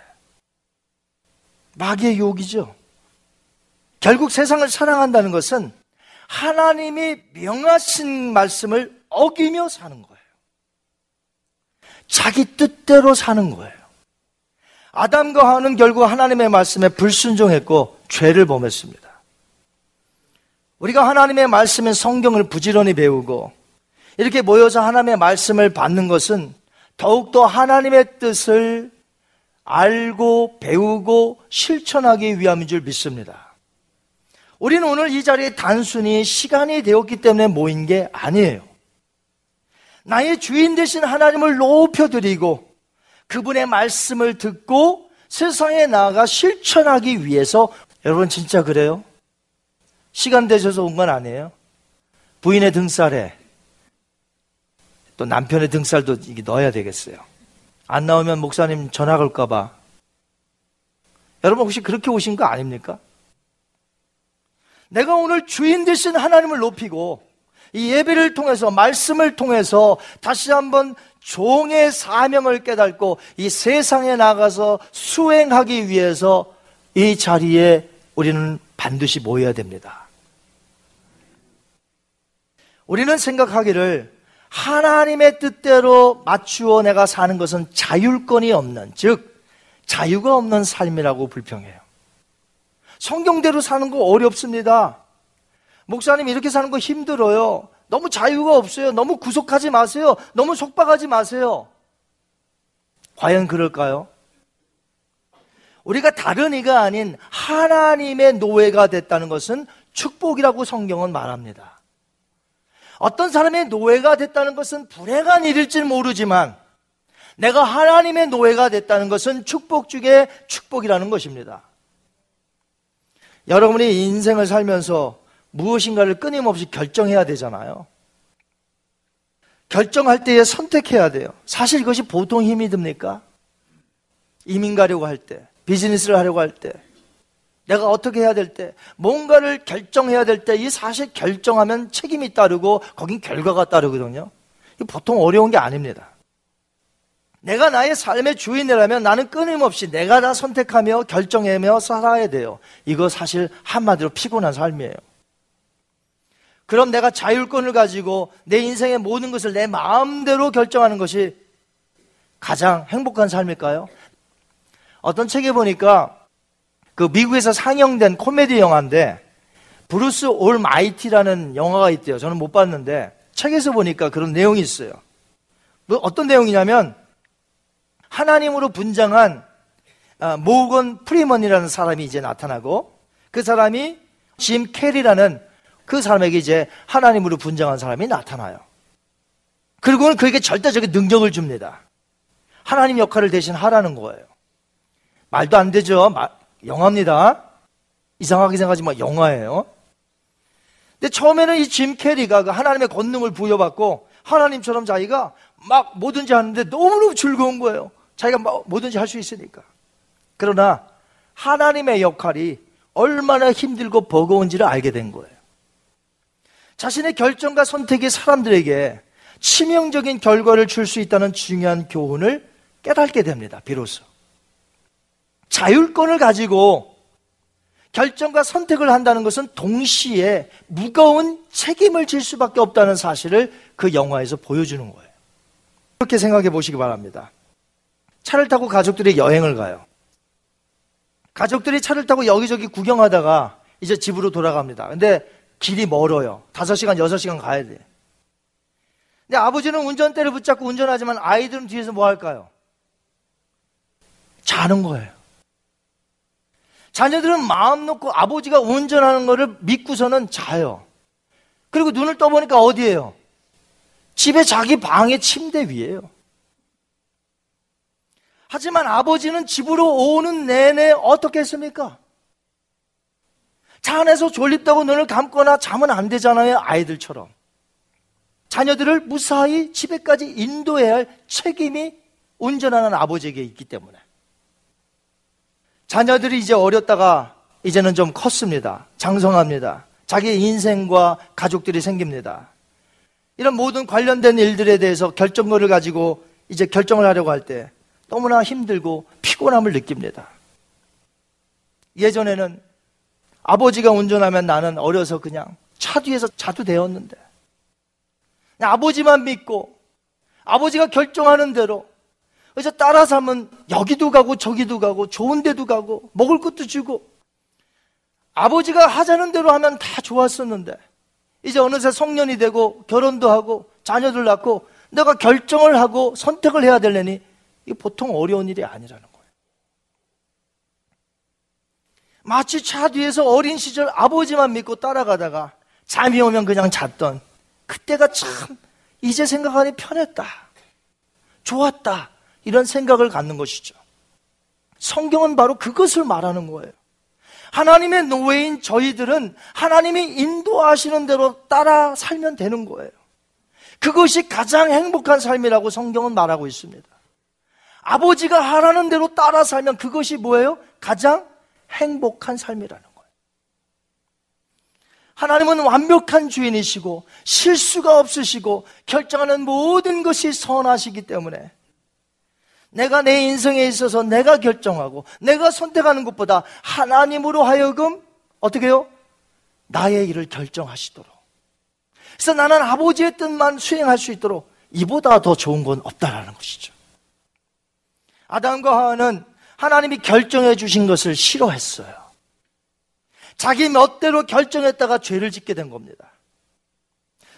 마귀의 유혹이죠. 결국 세상을 사랑한다는 것은 하나님이 명하신 말씀을 어기며 사는 거예요. 자기 뜻대로 사는 거예요. 아담과 하는 결국 하나님의 말씀에 불순종했고 죄를 범했습니다. 우리가 하나님의 말씀인 성경을 부지런히 배우고 이렇게 모여서 하나님의 말씀을 받는 것은 더욱더 하나님의 뜻을 알고 배우고 실천하기 위함인 줄 믿습니다. 우리는 오늘 이 자리에 단순히 시간이 되었기 때문에 모인 게 아니에요. 나의 주인 되신 하나님을 높여드리고 그분의 말씀을 듣고 세상에 나아가 실천하기 위해서 여러분 진짜 그래요? 시간 되셔서 온 건 아니에요. 부인의 등살에 또 남편의 등살도 넣어야 되겠어요. 안 나오면 목사님 전화 걸까봐. 여러분 혹시 그렇게 오신 거 아닙니까? 내가 오늘 주인 되신 하나님을 높이고 이 예배를 통해서 말씀을 통해서 다시 한번 종의 사명을 깨닫고 이 세상에 나가서 수행하기 위해서 이 자리에 우리는 반드시 모여야 됩니다. 우리는 생각하기를 하나님의 뜻대로 맞추어 내가 사는 것은 자율권이 없는, 즉, 자유가 없는 삶이라고 불평해요. 성경대로 사는 거 어렵습니다. 목사님 이렇게 사는 거 힘들어요. 너무 자유가 없어요. 너무 구속하지 마세요. 너무 속박하지 마세요. 과연 그럴까요? 우리가 다른 이가 아닌 하나님의 노예가 됐다는 것은 축복이라고 성경은 말합니다. 어떤 사람의 노예가 됐다는 것은 불행한 일일지 모르지만 내가 하나님의 노예가 됐다는 것은 축복 중에 축복이라는 것입니다. 여러분이 인생을 살면서 무엇인가를 끊임없이 결정해야 되잖아요. 결정할 때에 선택해야 돼요. 사실 이것이 보통 힘이 듭니까? 이민 가려고 할 때, 비즈니스를 하려고 할 때, 내가 어떻게 해야 될 때, 뭔가를 결정해야 될 때, 이 사실 결정하면 책임이 따르고, 거긴 결과가 따르거든요. 이 보통 어려운 게 아닙니다. 내가 나의 삶의 주인이라면 나는 끊임없이 내가 다 선택하며 결정하며 살아야 돼요. 이거 사실 한마디로 피곤한 삶이에요. 그럼 내가 자율권을 가지고 내 인생의 모든 것을 내 마음대로 결정하는 것이 가장 행복한 삶일까요? 어떤 책에 보니까 그 미국에서 상영된 코미디 영화인데 Bruce Almighty라는 영화가 있대요. 저는 못 봤는데 책에서 보니까 그런 내용이 있어요. 뭐 어떤 내용이냐면 하나님으로 분장한 아, 모건 프리먼이라는 사람이 이제 나타나고 그 사람이 짐 캐리라는 그 사람에게 이제 하나님으로 분장한 사람이 나타나요. 그리고는 그에게 절대적인 능력을 줍니다. 하나님 역할을 대신 하라는 거예요. 말도 안 되죠. 영화입니다. 이상하게 생각하지만 영화예요. 근데 처음에는 이 짐 캐리가 그 하나님의 권능을 부여받고 하나님처럼 자기가 막 뭐든지 하는데 너무너무 즐거운 거예요. 자기가 뭐든지 할 수 있으니까. 그러나 하나님의 역할이 얼마나 힘들고 버거운지를 알게 된 거예요. 자신의 결정과 선택이 사람들에게 치명적인 결과를 줄 수 있다는 중요한 교훈을 깨닫게 됩니다. 비로소. 자율권을 가지고 결정과 선택을 한다는 것은 동시에 무거운 책임을 질 수밖에 없다는 사실을 그 영화에서 보여주는 거예요. 이렇게 생각해 보시기 바랍니다. 차를 타고 가족들이 여행을 가요. 가족들이 차를 타고 여기저기 구경하다가 이제 집으로 돌아갑니다. 근데 길이 멀어요. 5시간, 6시간 가야 돼. 근데 아버지는 운전대를 붙잡고 운전하지만 아이들은 뒤에서 뭐 할까요? 자는 거예요. 자녀들은 마음 놓고 아버지가 운전하는 것을 믿고서는 자요. 그리고 눈을 떠보니까 어디예요? 집에 자기 방의 침대 위에요. 하지만 아버지는 집으로 오는 내내 어떻게 했습니까? 차 안에서 졸립다고 눈을 감거나 자면 안 되잖아요, 아이들처럼. 자녀들을 무사히 집에까지 인도해야 할 책임이 운전하는 아버지에게 있기 때문에. 자녀들이 이제 어렸다가 이제는 좀 컸습니다. 장성합니다. 자기의 인생과 가족들이 생깁니다. 이런 모든 관련된 일들에 대해서 결정거를 가지고 이제 결정을 하려고 할 때 너무나 힘들고 피곤함을 느낍니다. 예전에는 아버지가 운전하면 나는 어려서 그냥 차 뒤에서 자도 되었는데 아버지만 믿고 아버지가 결정하는 대로 그래서 따라 살면 여기도 가고 저기도 가고 좋은 데도 가고 먹을 것도 주고 아버지가 하자는 대로 하면 다 좋았었는데 이제 어느새 성년이 되고 결혼도 하고 자녀들 낳고 내가 결정을 하고 선택을 해야 되려니 이게 보통 어려운 일이 아니라는 거예요. 마치 차 뒤에서 어린 시절 아버지만 믿고 따라가다가 잠이 오면 그냥 잤던 그때가 참 이제 생각하니 편했다. 좋았다. 이런 생각을 갖는 것이죠. 성경은 바로 그것을 말하는 거예요. 하나님의 노예인 저희들은 하나님이 인도하시는 대로 따라 살면 되는 거예요. 그것이 가장 행복한 삶이라고 성경은 말하고 있습니다. 아버지가 하라는 대로 따라 살면 그것이 뭐예요? 가장 행복한 삶이라는 거예요. 하나님은 완벽한 주인이시고 실수가 없으시고 결정하는 모든 것이 선하시기 때문에 내가 내 인생에 있어서 내가 결정하고 내가 선택하는 것보다 하나님으로 하여금 어떻게 해요? 나의 일을 결정하시도록. 그래서 나는 아버지의 뜻만 수행할 수 있도록 이보다 더 좋은 건 없다라는 것이죠. 아담과 하와는 하나님이 결정해 주신 것을 싫어했어요. 자기 멋대로 결정했다가 죄를 짓게 된 겁니다.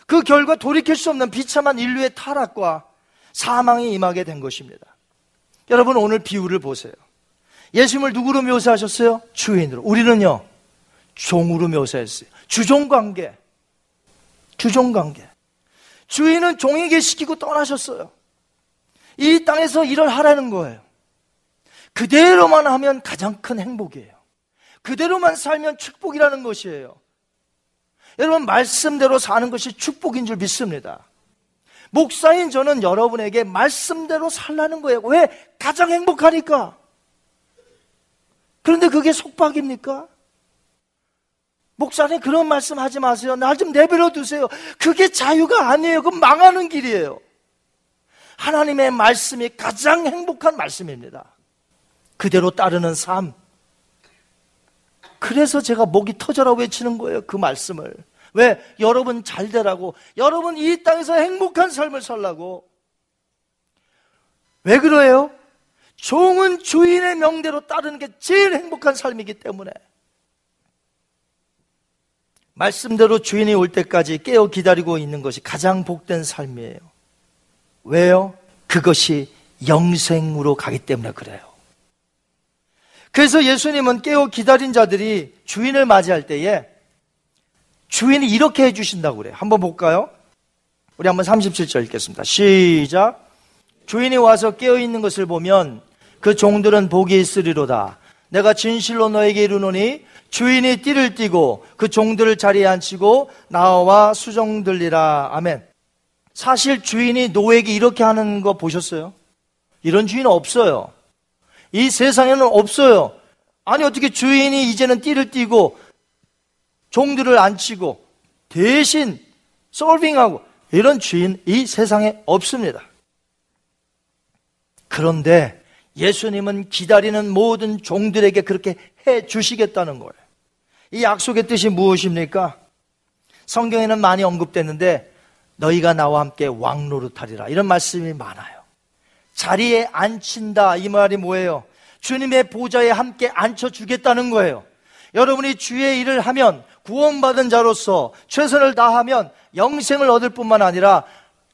그 결과 돌이킬 수 없는 비참한 인류의 타락과 사망이 임하게 된 것입니다. 여러분 오늘 비유를 보세요. 예수님을 누구로 묘사하셨어요? 주인으로. 우리는요, 종으로 묘사했어요. 주종 관계. 주종 관계. 주인은 종에게 시키고 떠나셨어요. 이 땅에서 일을 하라는 거예요. 그대로만 하면 가장 큰 행복이에요. 그대로만 살면 축복이라는 것이에요. 여러분, 말씀대로 사는 것이 축복인 줄 믿습니다. 목사인 저는 여러분에게 말씀대로 살라는 거예요. 왜? 가장 행복하니까. 그런데 그게 속박입니까? 목사님 그런 말씀 하지 마세요. 날좀 내버려 두세요. 그게 자유가 아니에요. 그건 망하는 길이에요. 하나님의 말씀이 가장 행복한 말씀입니다. 그대로 따르는 삶. 그래서 제가 목이 터져라 외치는 거예요. 그 말씀을. 왜? 여러분 잘 되라고. 여러분 이 땅에서 행복한 삶을 살라고. 왜 그래요? 종은 주인의 명대로 따르는 게 제일 행복한 삶이기 때문에. 말씀대로 주인이 올 때까지 깨어 기다리고 있는 것이 가장 복된 삶이에요. 왜요? 그것이 영생으로 가기 때문에 그래요. 그래서 예수님은 깨어 기다린 자들이 주인을 맞이할 때에 주인이 이렇게 해주신다고 그래요. 한번 볼까요? 우리 한번 37절 읽겠습니다. 시작. 주인이 와서 깨어있는 것을 보면 그 종들은 복이 있으리로다. 내가 진실로 너에게 이르노니 주인이 띠를 띠고 그 종들을 자리에 앉히고 나와 수종들리라. 아멘. 사실 주인이 노예에게 이렇게 하는 거 보셨어요? 이런 주인 없어요. 이 세상에는 없어요. 아니 어떻게 주인이 이제는 띠를 띠고 종들을 앉히고 대신 솔빙하고 이런 주인 이 세상에 없습니다. 그런데 예수님은 기다리는 모든 종들에게 그렇게 해 주시겠다는 거예요. 이 약속의 뜻이 무엇입니까? 성경에는 많이 언급됐는데 너희가 나와 함께 왕노릇하리라 이런 말씀이 많아요. 자리에 앉힌다 이 말이 뭐예요? 주님의 보좌에 함께 앉혀 주겠다는 거예요. 여러분이 주의 일을 하면 구원받은 자로서 최선을 다하면 영생을 얻을 뿐만 아니라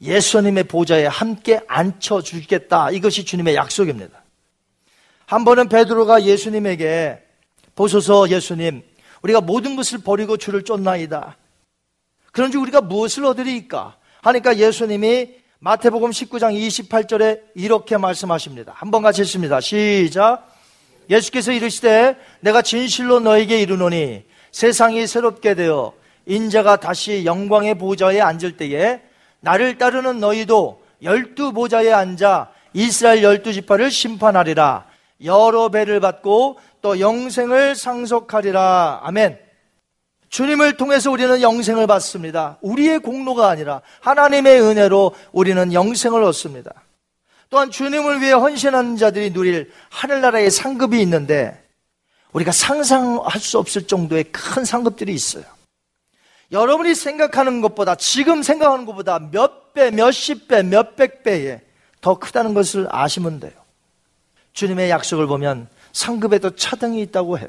예수님의 보좌에 함께 앉혀 주겠다. 이것이 주님의 약속입니다. 한 번은 베드로가 예수님에게 보소서 예수님, 우리가 모든 것을 버리고 주를 쫓나이다. 그런지 우리가 무엇을 얻으리까? 하니까 예수님이 마태복음 19장 28절에 이렇게 말씀하십니다. 한번 같이 읽습니다. 시작. 예수께서 이르시되 내가 진실로 너에게 이르노니 세상이 새롭게 되어 인자가 다시 영광의 보좌에 앉을 때에 나를 따르는 너희도 열두 보좌에 앉아 이스라엘 열두 지파를 심판하리라. 여러 배를 받고 또 영생을 상속하리라. 아멘. 주님을 통해서 우리는 영생을 받습니다. 우리의 공로가 아니라 하나님의 은혜로 우리는 영생을 얻습니다. 또한 주님을 위해 헌신하는 자들이 누릴 하늘나라의 상급이 있는데 우리가 상상할 수 없을 정도의 큰 상급들이 있어요. 여러분이 생각하는 것보다 지금 생각하는 것보다 몇 배, 몇십 배, 몇백 배에 더 크다는 것을 아시면 돼요. 주님의 약속을 보면 상급에도 차등이 있다고 해요.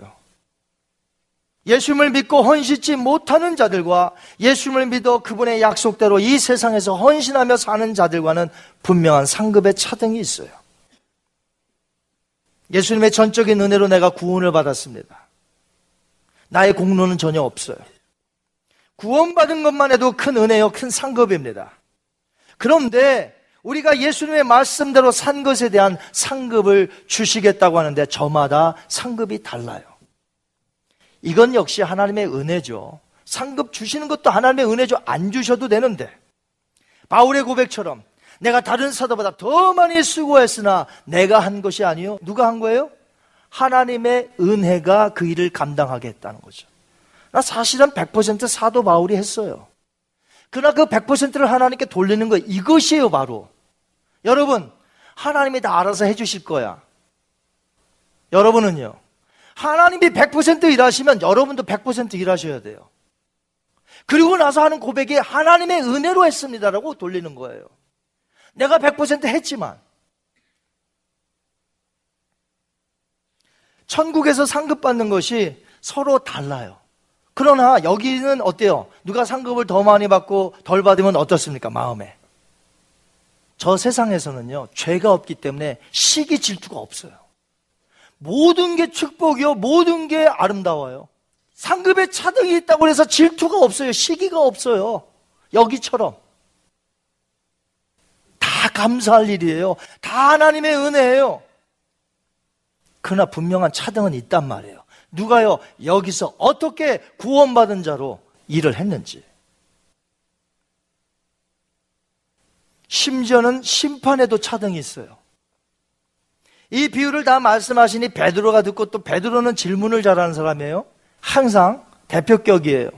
예수님을 믿고 헌신치 못하는 자들과 예수님을 믿어 그분의 약속대로 이 세상에서 헌신하며 사는 자들과는 분명한 상급의 차등이 있어요. 예수님의 전적인 은혜로 내가 구원을 받았습니다. 나의 공로는 전혀 없어요. 구원받은 것만 해도 큰 은혜요, 큰 상급입니다. 그런데 우리가 예수님의 말씀대로 산 것에 대한 상급을 주시겠다고 하는데 저마다 상급이 달라요. 이건 역시 하나님의 은혜죠. 상급 주시는 것도 하나님의 은혜죠. 안 주셔도 되는데. 바울의 고백처럼 내가 다른 사도보다 더 많이 수고했으나 내가 한 것이 아니요. 누가 한 거예요? 하나님의 은혜가 그 일을 감당하게 했다는 거죠. 나 사실은 100% 사도 바울이 했어요. 그러나 그 100%를 하나님께 돌리는 거 이것이에요, 바로. 여러분, 하나님이 다 알아서 해 주실 거야. 여러분은요, 하나님이 100% 일하시면 여러분도 100% 일하셔야 돼요. 그리고 나서 하는 고백이 하나님의 은혜로 했습니다라고 돌리는 거예요. 내가 100% 했지만, 천국에서 상급받는 것이 서로 달라요. 그러나 여기는 어때요? 누가 상급을 더 많이 받고 덜 받으면 어떻습니까? 마음에. 저 세상에서는요, 죄가 없기 때문에 시기 질투가 없어요. 모든 게 축복이요, 모든 게 아름다워요. 상급에 차등이 있다고 해서 질투가 없어요. 시기가 없어요. 여기처럼. 다 감사할 일이에요. 다 하나님의 은혜예요. 그러나 분명한 차등은 있단 말이에요. 누가요, 여기서 어떻게 구원받은 자로 일을 했는지. 심지어는 심판에도 차등이 있어요. 이 비유를 다 말씀하시니 베드로가 듣고 또 베드로는 질문을 잘하는 사람이에요. 항상 대표격이에요.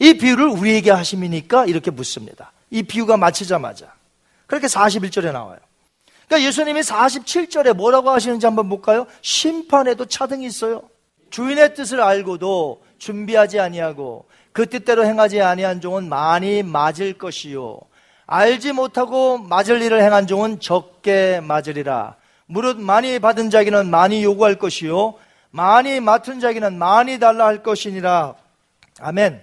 이 비유를 우리에게 하심이니까 이렇게 묻습니다. 이 비유가 마치자마자. 그렇게 41절에 나와요. 그러니까 예수님이 47절에 뭐라고 하시는지 한번 볼까요? 심판에도 차등이 있어요. 주인의 뜻을 알고도 준비하지 아니하고 그 뜻대로 행하지 아니한 종은 많이 맞을 것이요. 알지 못하고 맞을 일을 행한 종은 적게 맞으리라. 무릇 많이 받은 자기는 많이 요구할 것이요. 많이 맡은 자기는 많이 달라 할 것이니라. 아멘.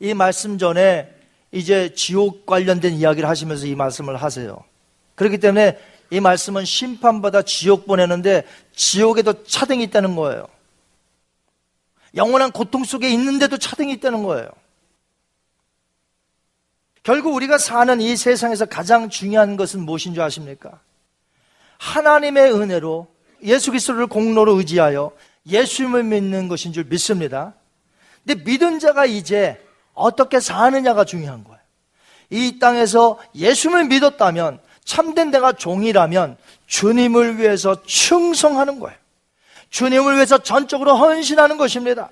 이 말씀 전에 이제 지옥 관련된 이야기를 하시면서 이 말씀을 하세요. 그렇기 때문에 이 말씀은 심판받아 지옥 보내는데 지옥에도 차등이 있다는 거예요. 영원한 고통 속에 있는데도 차등이 있다는 거예요. 결국 우리가 사는 이 세상에서 가장 중요한 것은 무엇인 줄 아십니까? 하나님의 은혜로 예수 그리스도를 공로로 의지하여 예수님을 믿는 것인 줄 믿습니다. 근데 믿은 자가 이제 어떻게 사느냐가 중요한 거예요. 이 땅에서 예수님을 믿었다면 참된 내가 종이라면 주님을 위해서 충성하는 거예요. 주님을 위해서 전적으로 헌신하는 것입니다.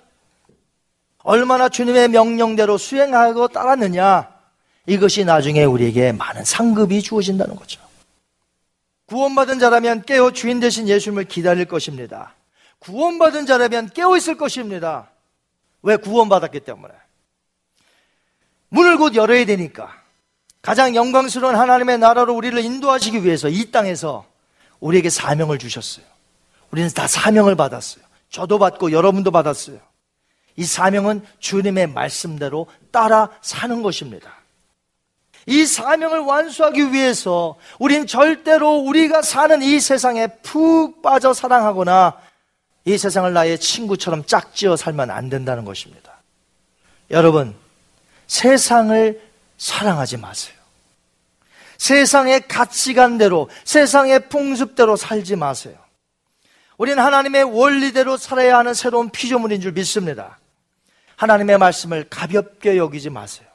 얼마나 주님의 명령대로 수행하고 따랐느냐, 이것이 나중에 우리에게 많은 상급이 주어진다는 거죠. 구원받은 자라면 깨어 주인 대신 예수님을 기다릴 것입니다. 구원받은 자라면 깨어 있을 것입니다. 왜 구원받았기 때문에. 문을 곧 열어야 되니까. 가장 영광스러운 하나님의 나라로 우리를 인도하시기 위해서 이 땅에서 우리에게 사명을 주셨어요. 우리는 다 사명을 받았어요. 저도 받고 여러분도 받았어요. 이 사명은 주님의 말씀대로 따라 사는 것입니다. 이 사명을 완수하기 위해서 우린 절대로 우리가 사는 이 세상에 푹 빠져 사랑하거나 이 세상을 나의 친구처럼 짝지어 살면 안 된다는 것입니다. 여러분, 세상을 사랑하지 마세요. 세상의 가치관대로, 세상의 풍습대로 살지 마세요. 우리는 하나님의 원리대로 살아야 하는 새로운 피조물인 줄 믿습니다. 하나님의 말씀을 가볍게 여기지 마세요.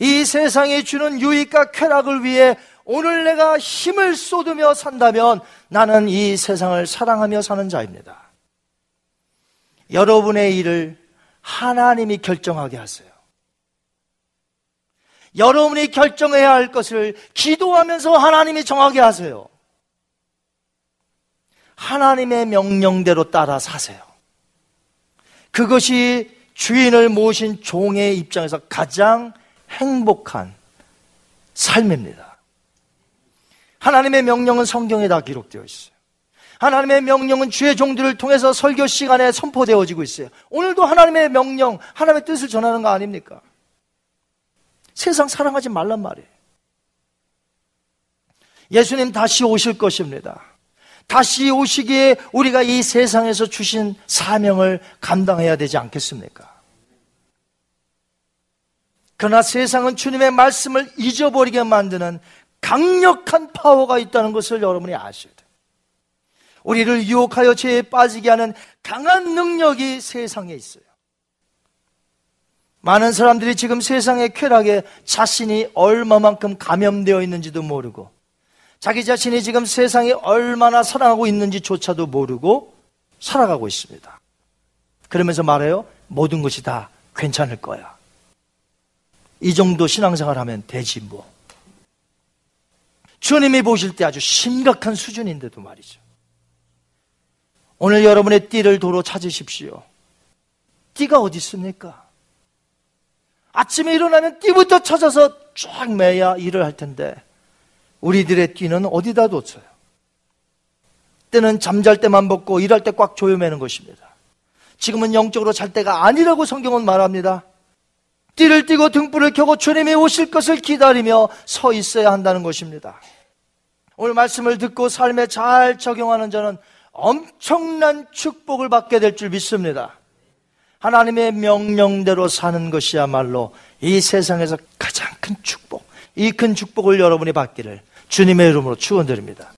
이 세상이 주는 유익과 쾌락을 위해 오늘 내가 힘을 쏟으며 산다면 나는 이 세상을 사랑하며 사는 자입니다. 여러분의 일을 하나님이 결정하게 하세요. 여러분이 결정해야 할 것을 기도하면서 하나님이 정하게 하세요. 하나님의 명령대로 따라 사세요. 그것이 주인을 모신 종의 입장에서 가장 행복한 삶입니다. 하나님의 명령은 성경에 다 기록되어 있어요. 하나님의 명령은 주의 종들을 통해서 설교 시간에 선포되어지고 있어요. 오늘도 하나님의 명령, 하나님의 뜻을 전하는 거 아닙니까? 세상 사랑하지 말란 말이에요. 예수님 다시 오실 것입니다. 다시 오시기에 우리가 이 세상에서 주신 사명을 감당해야 되지 않겠습니까? 그러나 세상은 주님의 말씀을 잊어버리게 만드는 강력한 파워가 있다는 것을 여러분이 아셔야 돼요. 우리를 유혹하여 죄에 빠지게 하는 강한 능력이 세상에 있어요. 많은 사람들이 지금 세상의 쾌락에 자신이 얼마만큼 감염되어 있는지도 모르고 자기 자신이 지금 세상에 얼마나 사랑하고 있는지조차도 모르고 살아가고 있습니다. 그러면서 말해요. 모든 것이 다 괜찮을 거야. 이 정도 신앙생활 하면 되지 뭐. 주님이 보실 때 아주 심각한 수준인데도 말이죠. 오늘 여러분의 띠를 도로 찾으십시오. 띠가 어디 있습니까? 아침에 일어나면 띠부터 찾아서 쫙 매야 일을 할 텐데 우리들의 띠는 어디다 뒀어요? 때는 잠잘 때만 벗고 일할 때 꽉 조여매는 것입니다. 지금은 영적으로 잘 때가 아니라고 성경은 말합니다. 띠를 띠고 등불을 켜고 주님이 오실 것을 기다리며 서 있어야 한다는 것입니다. 오늘 말씀을 듣고 삶에 잘 적용하는 자는 엄청난 축복을 받게 될 줄 믿습니다. 하나님의 명령대로 사는 것이야말로 이 세상에서 가장 큰 축복, 이 큰 축복을 여러분이 받기를 주님의 이름으로 축원드립니다.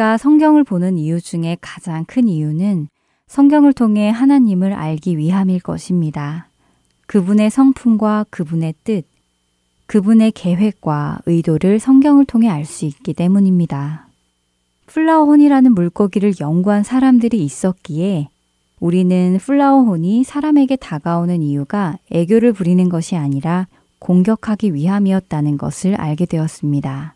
우리가 성경을 보는 이유 중에 가장 큰 이유는 성경을 통해 하나님을 알기 위함일 것입니다. 그분의 성품과 그분의 뜻, 그분의 계획과 의도를 성경을 통해 알 수 있기 때문입니다. Flower Horn이라는 물고기를 연구한 사람들이 있었기에 우리는 Flower Horn이 사람에게 다가오는 이유가 애교를 부리는 것이 아니라 공격하기 위함이었다는 것을 알게 되었습니다.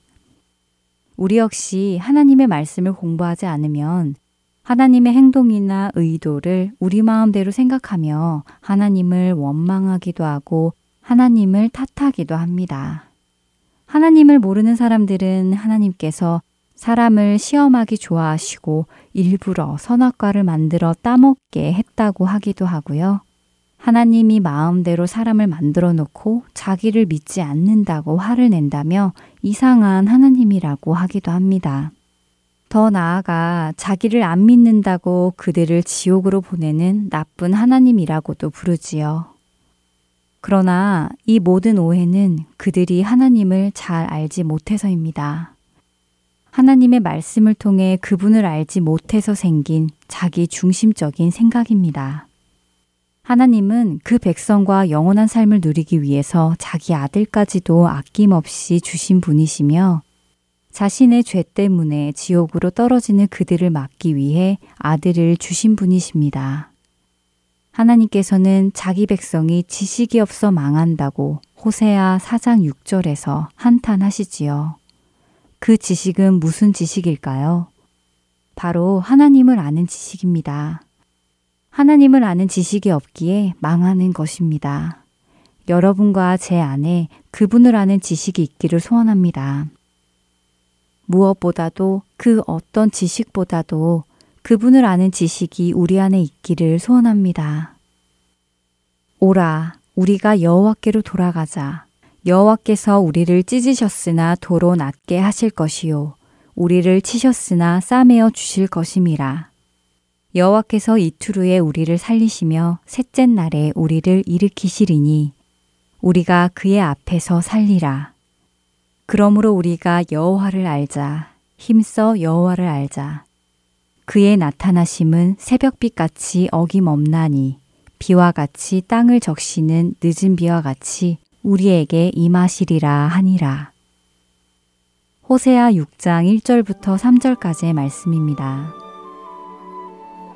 우리 역시 하나님의 말씀을 공부하지 않으면 하나님의 행동이나 의도를 우리 마음대로 생각하며 하나님을 원망하기도 하고 하나님을 탓하기도 합니다. 하나님을 모르는 사람들은 하나님께서 사람을 시험하기 좋아하시고 일부러 선악과를 만들어 따먹게 했다고 하기도 하고요. 하나님이 마음대로 사람을 만들어 놓고 자기를 믿지 않는다고 화를 낸다며 이상한 하나님이라고 하기도 합니다. 더 나아가 자기를 안 믿는다고 그들을 지옥으로 보내는 나쁜 하나님이라고도 부르지요. 그러나 이 모든 오해는 그들이 하나님을 잘 알지 못해서입니다. 하나님의 말씀을 통해 그분을 알지 못해서 생긴 자기 중심적인 생각입니다. 하나님은 그 백성과 영원한 삶을 누리기 위해서 자기 아들까지도 아낌없이 주신 분이시며 자신의 죄 때문에 지옥으로 떨어지는 그들을 막기 위해 아들을 주신 분이십니다. 하나님께서는 자기 백성이 지식이 없어 망한다고 호세아 4장 6절에서 한탄하시지요. 그 지식은 무슨 지식일까요? 바로 하나님을 아는 지식입니다. 하나님을 아는 지식이 없기에 망하는 것입니다. 여러분과 제 안에 그분을 아는 지식이 있기를 소원합니다. 무엇보다도 그 어떤 지식보다도 그분을 아는 지식이 우리 안에 있기를 소원합니다. 오라, 우리가 여호와께로 돌아가자. 여호와께서 우리를 찢으셨으나 도로 낫게 하실 것이요 우리를 치셨으나 싸매어 주실 것임이라. 여호와께서 이틀 후에 우리를 살리시며 셋째 날에 우리를 일으키시리니 우리가 그의 앞에서 살리라. 그러므로 우리가 여호와를 알자. 힘써 여호와를 알자. 그의 나타나심은 새벽빛 같이 어김없나니 비와 같이 땅을 적시는 늦은 비와 같이 우리에게 임하시리라 하니라. 호세아 6장 1절부터 3절까지의 말씀입니다.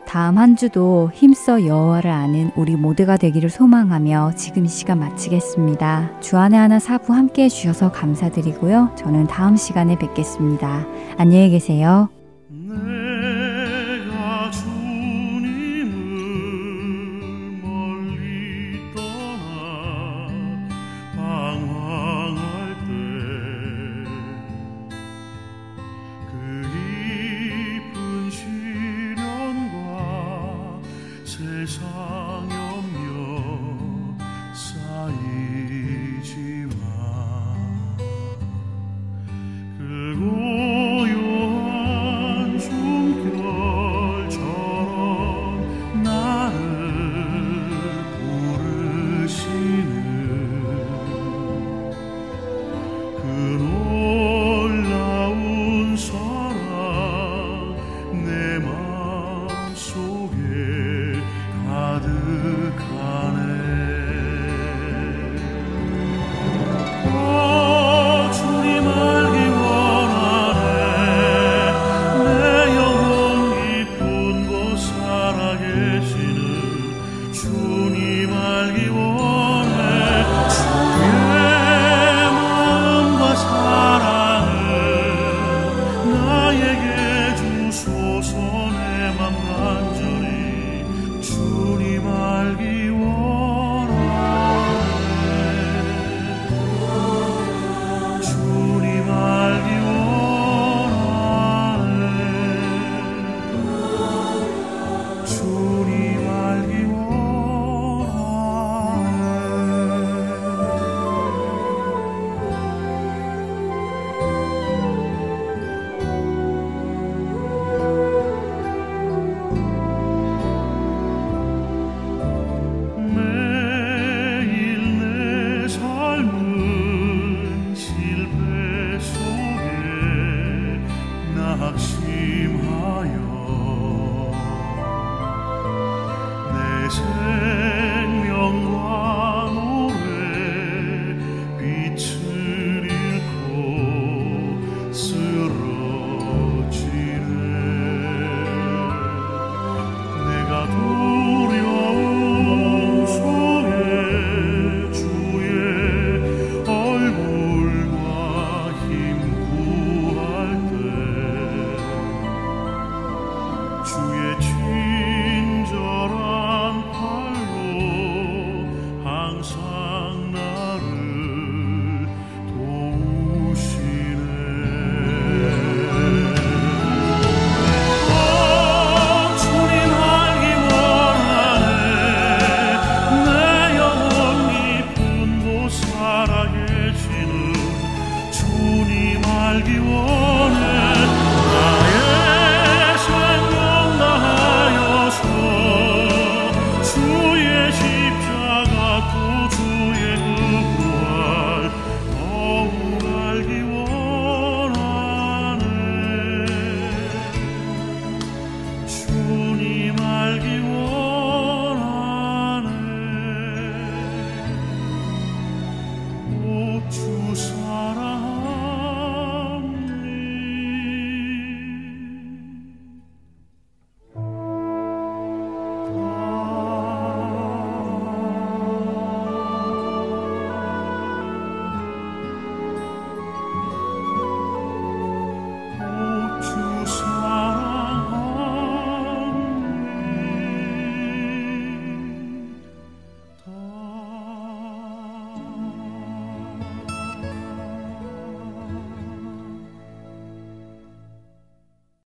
다음 한 주도 힘써 여호와를 아는 우리 모두가 되기를 소망하며 지금 이 시간 마치겠습니다. 주안의 하나 사부 함께 해주셔서 감사드리고요. 저는 다음 시간에 뵙겠습니다. 안녕히 계세요.